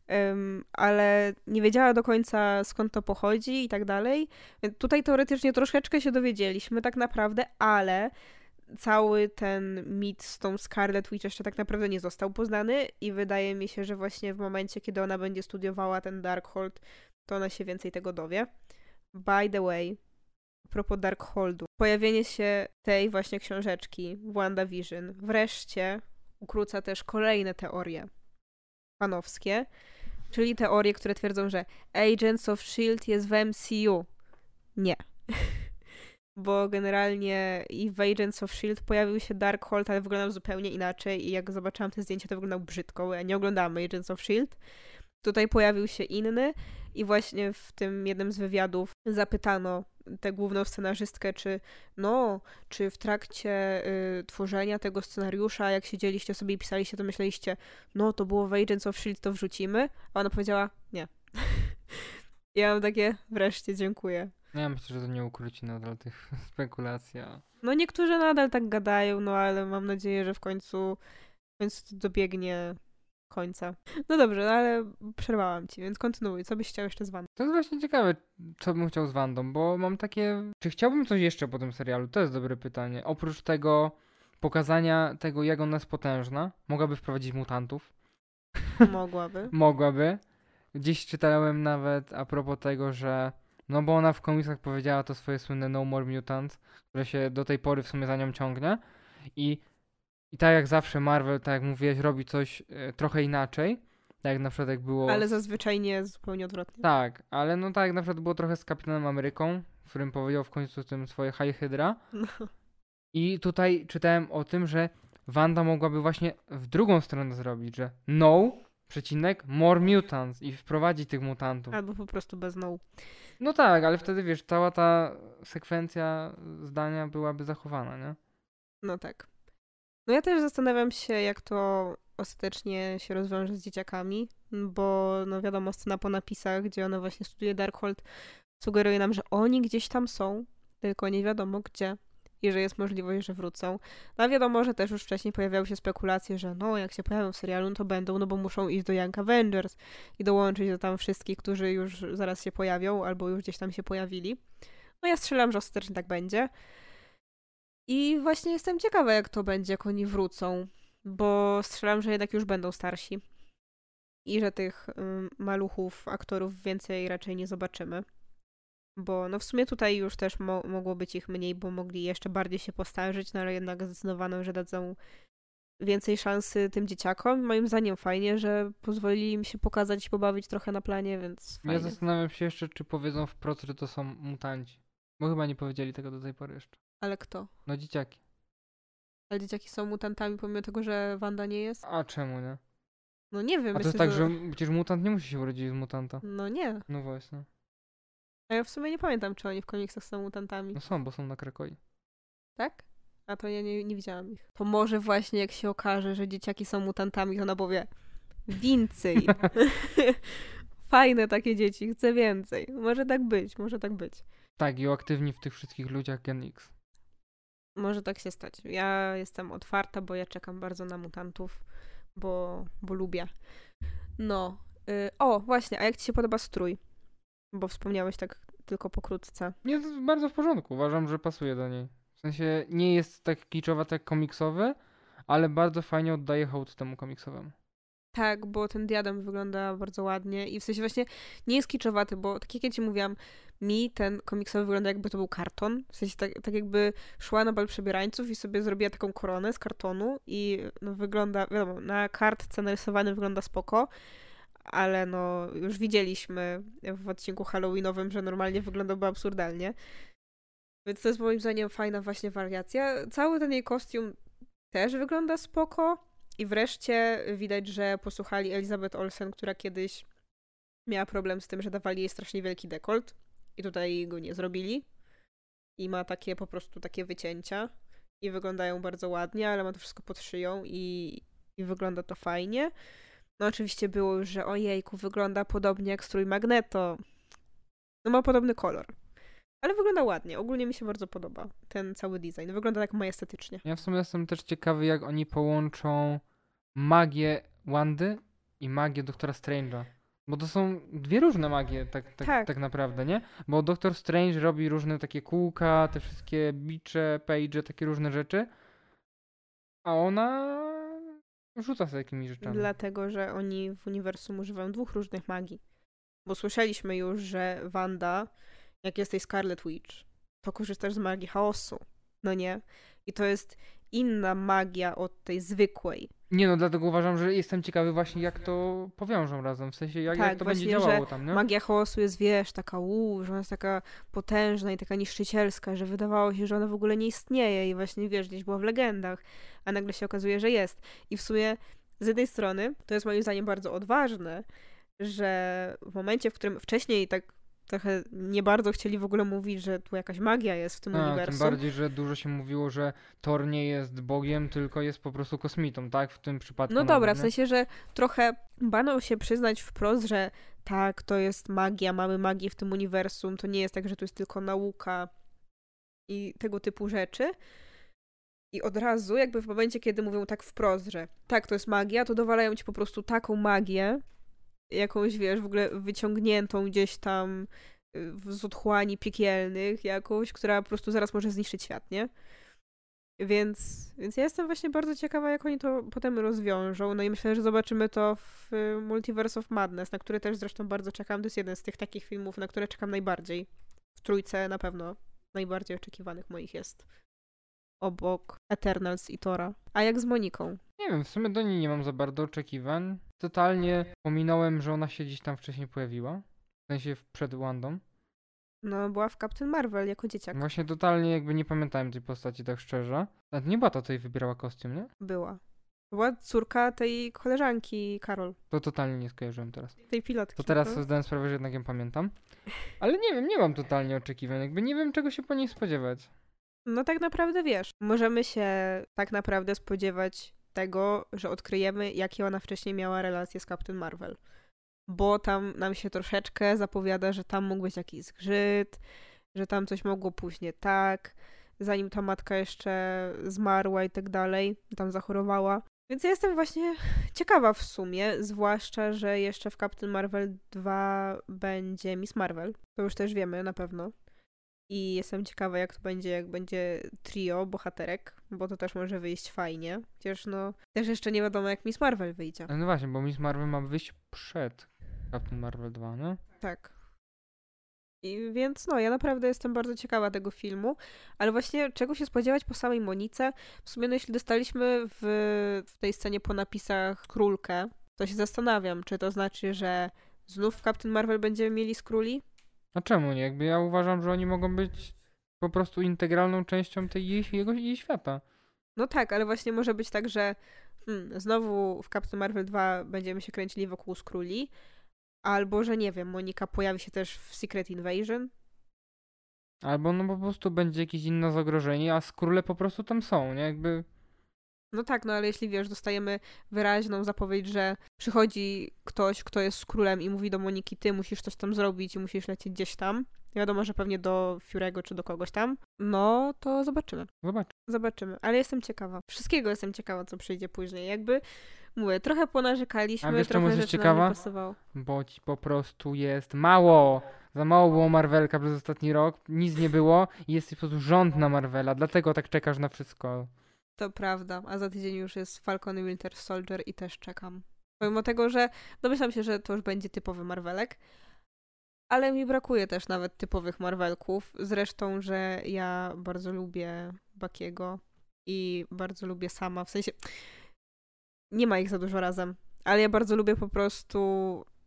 um, ale nie wiedziała do końca skąd to pochodzi i tak dalej. Więc tutaj teoretycznie troszeczkę się dowiedzieliśmy tak naprawdę, ale cały ten mit z tą Scarlet Witch jeszcze tak naprawdę nie został poznany i wydaje mi się, że właśnie w momencie, kiedy ona będzie studiowała ten Darkhold, to ona się więcej tego dowie. By the way, a propos Darkholdu, pojawienie się tej właśnie książeczki WandaVision wreszcie ukróca też kolejne teorie fanowskie, czyli teorie, które twierdzą, że Agents of S.H.I.E.L.D. jest w MCU. Nie. Bo generalnie i w Agents of S.H.I.E.L.D. pojawił się Darkhold, ale wyglądał zupełnie inaczej i jak zobaczyłam te zdjęcia, to wyglądał brzydko. Ja nie oglądałam Agents of S.H.I.E.L.D. Tutaj pojawił się inny i właśnie w tym jednym z wywiadów zapytano tę główną scenarzystkę, czy no, czy w trakcie y, tworzenia tego scenariusza, jak siedzieliście sobie i pisaliście, to myśleliście, no to było w Agents of S.H.I.E.L.D., to wrzucimy, a ona powiedziała, nie. ja mam takie, wreszcie, dziękuję. Ja myślę, że to nie ukróci nadal tych spekulacji. No niektórzy nadal tak gadają, no ale mam nadzieję, że w końcu, w końcu to dobiegnie końca. No dobrze, no ale przerwałam ci, więc kontynuuj. Co byś chciał jeszcze z Wandą? To jest właśnie ciekawe, co bym chciał z Wandą, bo mam takie... Czy chciałbym coś jeszcze po tym serialu? To jest dobre pytanie. Oprócz tego pokazania tego, jak ona jest potężna, mogłaby wprowadzić mutantów. Mogłaby. mogłaby. Gdzieś czytałem nawet a propos tego, że no bo ona w komiksach powiedziała to swoje słynne No More Mutants, które się do tej pory w sumie za nią ciągnie i i tak jak zawsze Marvel, tak jak mówiłeś, robi coś e, trochę inaczej, Tak jak na przykład jak było... Ale zazwyczaj nie zupełnie odwrotnie. Tak, ale no tak jak na przykład było trochę z Kapitanem Ameryką, w którym powiedział w końcu tym swoje High Hydra. No. I tutaj czytałem o tym, że Wanda mogłaby właśnie w drugą stronę zrobić, że no, przecinek, more mutants i wprowadzić tych mutantów. Albo po prostu bez no. No tak, ale wtedy wiesz, cała ta sekwencja zdania byłaby zachowana, nie? No tak. No ja też zastanawiam się, jak to ostatecznie się rozwiąże z dzieciakami, bo no wiadomo, scena po napisach, gdzie ona właśnie studiuje Darkhold, sugeruje nam, że oni gdzieś tam są, tylko nie wiadomo gdzie i że jest możliwość, że wrócą. No wiadomo, że też już wcześniej pojawiały się spekulacje, że no jak się pojawią w serialu, no to będą, no bo muszą iść do Young Avengers i dołączyć do tam wszystkich, którzy już zaraz się pojawią albo już gdzieś tam się pojawili. No ja strzelam, że ostatecznie tak będzie. I właśnie jestem ciekawa, jak to będzie, jak oni wrócą, bo strzelam, że jednak już będą starsi. I że tych maluchów, aktorów więcej raczej nie zobaczymy. Bo no w sumie tutaj już też mo- mogło być ich mniej, bo mogli jeszcze bardziej się postarzyć, no ale jednak zdecydowano, że dadzą więcej szansy tym dzieciakom. Moim zdaniem fajnie, że pozwolili im się pokazać i pobawić trochę na planie, więc Ja fajnie. zastanawiam się jeszcze, czy powiedzą wprost, że to są mutanci. Bo chyba nie powiedzieli tego do tej pory jeszcze. Ale kto? No dzieciaki. Ale dzieciaki są mutantami pomimo tego, że Wanda nie jest? A czemu nie? No nie wiem, A to myślę, jest tak, że przecież mutant nie musi się urodzić z mutanta. No nie. No właśnie. A ja w sumie nie pamiętam, czy oni w komiksach są mutantami. No są, bo są na Krakoi. Tak? A to ja nie, nie widziałam ich. To może właśnie jak się okaże, że dzieciaki są mutantami, to ona powie więcej. Fajne takie dzieci, chcę więcej. Może tak być, może tak być. Tak, i uaktywni w tych wszystkich ludziach Gen X. Może tak się stać. Ja jestem otwarta, bo ja czekam bardzo na mutantów, bo, bo lubię. No. Y, o, właśnie, a jak ci się podoba strój? Bo wspomniałeś tak tylko pokrótce. Nie, to jest bardzo w porządku. Uważam, że pasuje do niej. W sensie nie jest tak kiczowa jak komiksowy, ale bardzo fajnie oddaje hołd temu komiksowemu. Tak, bo ten diadem wygląda bardzo ładnie i w sensie właśnie nie jest kiczowaty, bo tak jak ja ci mówiłam, mi ten komiksowy wygląda jakby to był karton. W sensie tak, tak jakby szła na bal przebierańców i sobie zrobiła taką koronę z kartonu i no wygląda, wiadomo, na kartce narysowany wygląda spoko, ale no już widzieliśmy w odcinku halloweenowym, że normalnie wyglądałby absurdalnie. Więc to jest moim zdaniem fajna właśnie wariacja. Cały ten jej kostium też wygląda spoko. I wreszcie widać, że posłuchali Elizabeth Olsen, która kiedyś miała problem z tym, że dawali jej strasznie wielki dekolt i tutaj go nie zrobili. I ma takie po prostu takie wycięcia i wyglądają bardzo ładnie, ale ma to wszystko pod szyją i, i wygląda to fajnie. No oczywiście było już, że ojejku, wygląda podobnie jak strój Magneto. No ma podobny kolor. Ale wygląda ładnie. Ogólnie mi się bardzo podoba ten cały design. Wygląda tak majestatycznie. Ja w sumie jestem też ciekawy, jak oni połączą magię Wandy i magię Doktora Strange'a. Bo to są dwie różne magie, tak, tak, Tak. tak. naprawdę, nie? Bo Doktor Strange robi różne takie kółka, te wszystkie bicze, page, takie różne rzeczy. A ona rzuca sobie takimi rzeczami. Dlatego, że oni w uniwersum używają dwóch różnych magii. Bo słyszeliśmy już, że Wanda, jak jest tej Scarlet Witch, to korzystasz z magii chaosu. No nie? I to jest inna magia od tej zwykłej. Nie no, dlatego uważam, że jestem ciekawy właśnie, jak to powiążą razem. W sensie, jak, Tak, jak to będzie właśnie, że działało tam, nie? Magia chaosu jest, wiesz, taka uuu, że ona jest taka potężna i taka niszczycielska, że wydawało się, że ona w ogóle nie istnieje i właśnie, wiesz, gdzieś była w legendach, a nagle się okazuje, że jest. I w sumie z jednej strony to jest moim zdaniem bardzo odważne, że w momencie, w którym wcześniej tak trochę nie bardzo chcieli w ogóle mówić, że tu jakaś magia jest w tym A, tym uniwersum. bardziej, że dużo się mówiło, że Thor nie jest Bogiem, tylko jest po prostu kosmitą, tak? W tym przypadku. No dobra, w sensie, że trochę bano się przyznać wprost, że tak, to jest magia, mamy magię w tym uniwersum, to nie jest tak, że to jest tylko nauka i tego typu rzeczy. I od razu, jakby w momencie, kiedy mówią tak wprost, że tak, to jest magia, to dowalają ci po prostu taką magię, jakąś, wiesz, w ogóle wyciągniętą gdzieś tam y, z otchłani piekielnych, jakąś, która po prostu zaraz może zniszczyć świat, nie? Więc, więc ja jestem właśnie bardzo ciekawa, jak oni to potem rozwiążą. No i myślę, że zobaczymy to w y, Multiverse of Madness, na który też zresztą bardzo czekam. To jest jeden z tych takich filmów, na które czekam najbardziej. W trójce na pewno najbardziej oczekiwanych moich jest. obok Eternals i Tora. A jak z Moniką? Nie wiem, w sumie do niej nie mam za bardzo oczekiwań. Totalnie pominąłem, że ona się gdzieś tam wcześniej pojawiła. W sensie przed Wandą. No, była w Captain Marvel jako dzieciak. Właśnie totalnie jakby nie pamiętałem tej postaci tak szczerze. A nie Bata tutaj wybierała kostium, nie? Była. Była córka tej koleżanki Karol, To totalnie nie skojarzyłem teraz. tej pilotki. To teraz no. zdałem sprawę, że jednak ją pamiętam. Ale nie wiem, nie mam totalnie oczekiwań. Jakby nie wiem, czego się po niej spodziewać. No tak naprawdę wiesz, możemy się tak naprawdę spodziewać tego, że odkryjemy, jakie ona wcześniej miała relacje z Captain Marvel. Bo tam nam się troszeczkę zapowiada, że tam mógł być jakiś zgrzyt, że tam coś mogło pójść nie tak, zanim ta matka jeszcze zmarła i tak dalej, tam zachorowała. Więc ja jestem właśnie ciekawa w sumie, zwłaszcza, że jeszcze w Captain Marvel 2 będzie Miss Marvel. To już też wiemy na pewno. I jestem ciekawa, jak to będzie, jak będzie trio bohaterek, bo to też może wyjść fajnie. Chociaż no, też jeszcze nie wiadomo, jak Miss Marvel wyjdzie. No właśnie, bo Miss Marvel ma wyjść przed Captain Marvel 2, nie? Tak. I więc no, ja naprawdę jestem bardzo ciekawa tego filmu, ale właśnie czego się spodziewać po samej Monice? W sumie no, jeśli dostaliśmy w, w tej scenie po napisach królkę, to się zastanawiam, czy to znaczy, że znów Captain Marvel będziemy mieli skróli? A czemu nie? Jakby ja uważam, że oni mogą być po prostu integralną częścią tej jego, jej świata. No tak, ale właśnie może być tak, że hmm, znowu w Captain Marvel 2 będziemy się kręcili wokół skróli, albo że nie wiem, Monika pojawi się też w Secret Invasion. Albo no po prostu będzie jakieś inne zagrożenie, a skróle po prostu tam są, nie? Jakby No tak, no ale jeśli wiesz, dostajemy wyraźną zapowiedź, że przychodzi ktoś, kto jest królem i mówi do Moniki, ty musisz coś tam zrobić i musisz lecieć gdzieś tam. Wiadomo, że pewnie do Fiurego czy do kogoś tam. No to zobaczymy. zobacz. Zobaczymy, ale jestem ciekawa. Wszystkiego jestem ciekawa, co przyjdzie później. Jakby, mówię, trochę ponarzekaliśmy, A wiesz, trochę rzeczy ciekawa? pasowało. Bo ci po prostu jest mało. Za mało było Marvelka przez ostatni rok, nic nie było i jesteś po prostu rządna Marvela, dlatego tak czekasz na wszystko. To prawda, a za tydzień już jest Falcon i Winter Soldier i też czekam. Pomimo tego, że domyślam się, że to już będzie typowy Marvelek, ale mi brakuje też nawet typowych Marvelków. Zresztą, że ja bardzo lubię Bakiego i bardzo lubię sama, w sensie nie ma ich za dużo razem, ale ja bardzo lubię po prostu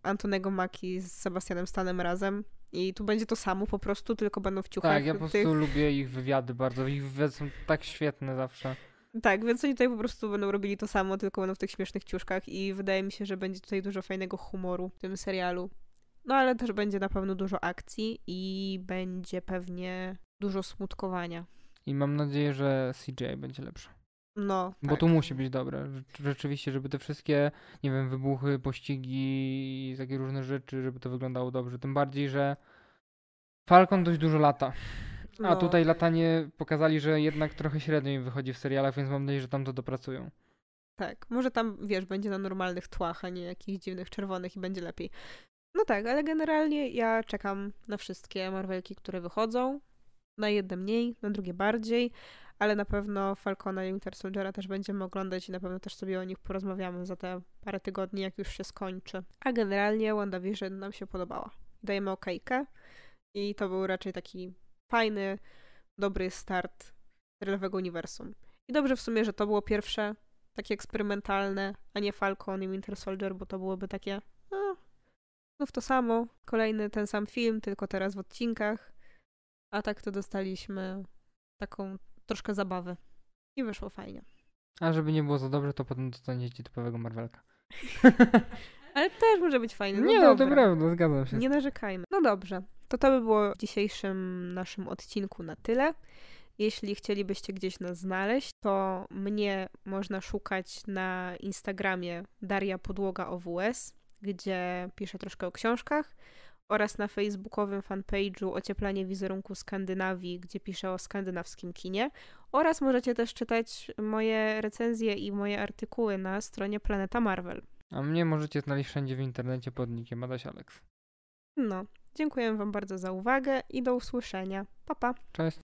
Antonego Maki z Sebastianem Stanem razem i tu będzie to samo po prostu, tylko będą w ciuchach Tak, ja po tych... prostu lubię ich wywiady bardzo. Ich wywiady są tak świetne zawsze. Tak, więc oni tutaj po prostu będą robili to samo, tylko będą w tych śmiesznych ciuszkach i wydaje mi się, że będzie tutaj dużo fajnego humoru w tym serialu. No ale też będzie na pewno dużo akcji i będzie pewnie dużo smutkowania. I mam nadzieję, że CGI będzie lepsze. No, Bo tak. to musi być dobre. Rze- Rzeczywiście, żeby te wszystkie, nie wiem, wybuchy, pościgi takie różne rzeczy, żeby to wyglądało dobrze. Tym bardziej, że Falcon dość dużo lata. A No. tutaj latanie pokazali, że jednak trochę średnio im wychodzi w serialach, więc mam nadzieję, że tam to dopracują. Tak, może tam, wiesz, będzie na normalnych tłach, a nie jakichś dziwnych czerwonych i będzie lepiej. No tak, ale generalnie ja czekam na wszystkie Marvelki, które wychodzą. Na jedne mniej, na drugie bardziej, ale na pewno Falcona i Winter Soldiera też będziemy oglądać i na pewno też sobie o nich porozmawiamy za te parę tygodni, jak już się skończy. A generalnie WandaVision nam się podobała. Dajemy okejkę i to był raczej taki fajny, dobry start serialowego uniwersum. I dobrze w sumie, że to było pierwsze takie eksperymentalne, a nie Falcon i Winter Soldier, bo to byłoby takie no, znów to samo, kolejny ten sam film, tylko teraz w odcinkach, a tak to dostaliśmy taką troszkę zabawę i wyszło fajnie. A żeby nie było za dobrze, to potem dostaniecie typowego Marvelka. Ale też może być fajny. No nie, no to dobra. prawda, zgadzam się. Nie narzekajmy. No dobrze, to to by było w dzisiejszym naszym odcinku na tyle. Jeśli chcielibyście gdzieś nas znaleźć, to mnie można szukać na Instagramie Daria Podłoga OWS, gdzie piszę troszkę o książkach, oraz na facebookowym fanpage'u Ocieplanie wizerunku Skandynawii, gdzie piszę o skandynawskim kinie. Oraz możecie też czytać moje recenzje i moje artykuły na stronie Planeta Marvel. A mnie możecie znaleźć wszędzie w internecie pod nickiem Adaś Alex. No, dziękuję Wam bardzo za uwagę i do usłyszenia. Pa, pa! Cześć.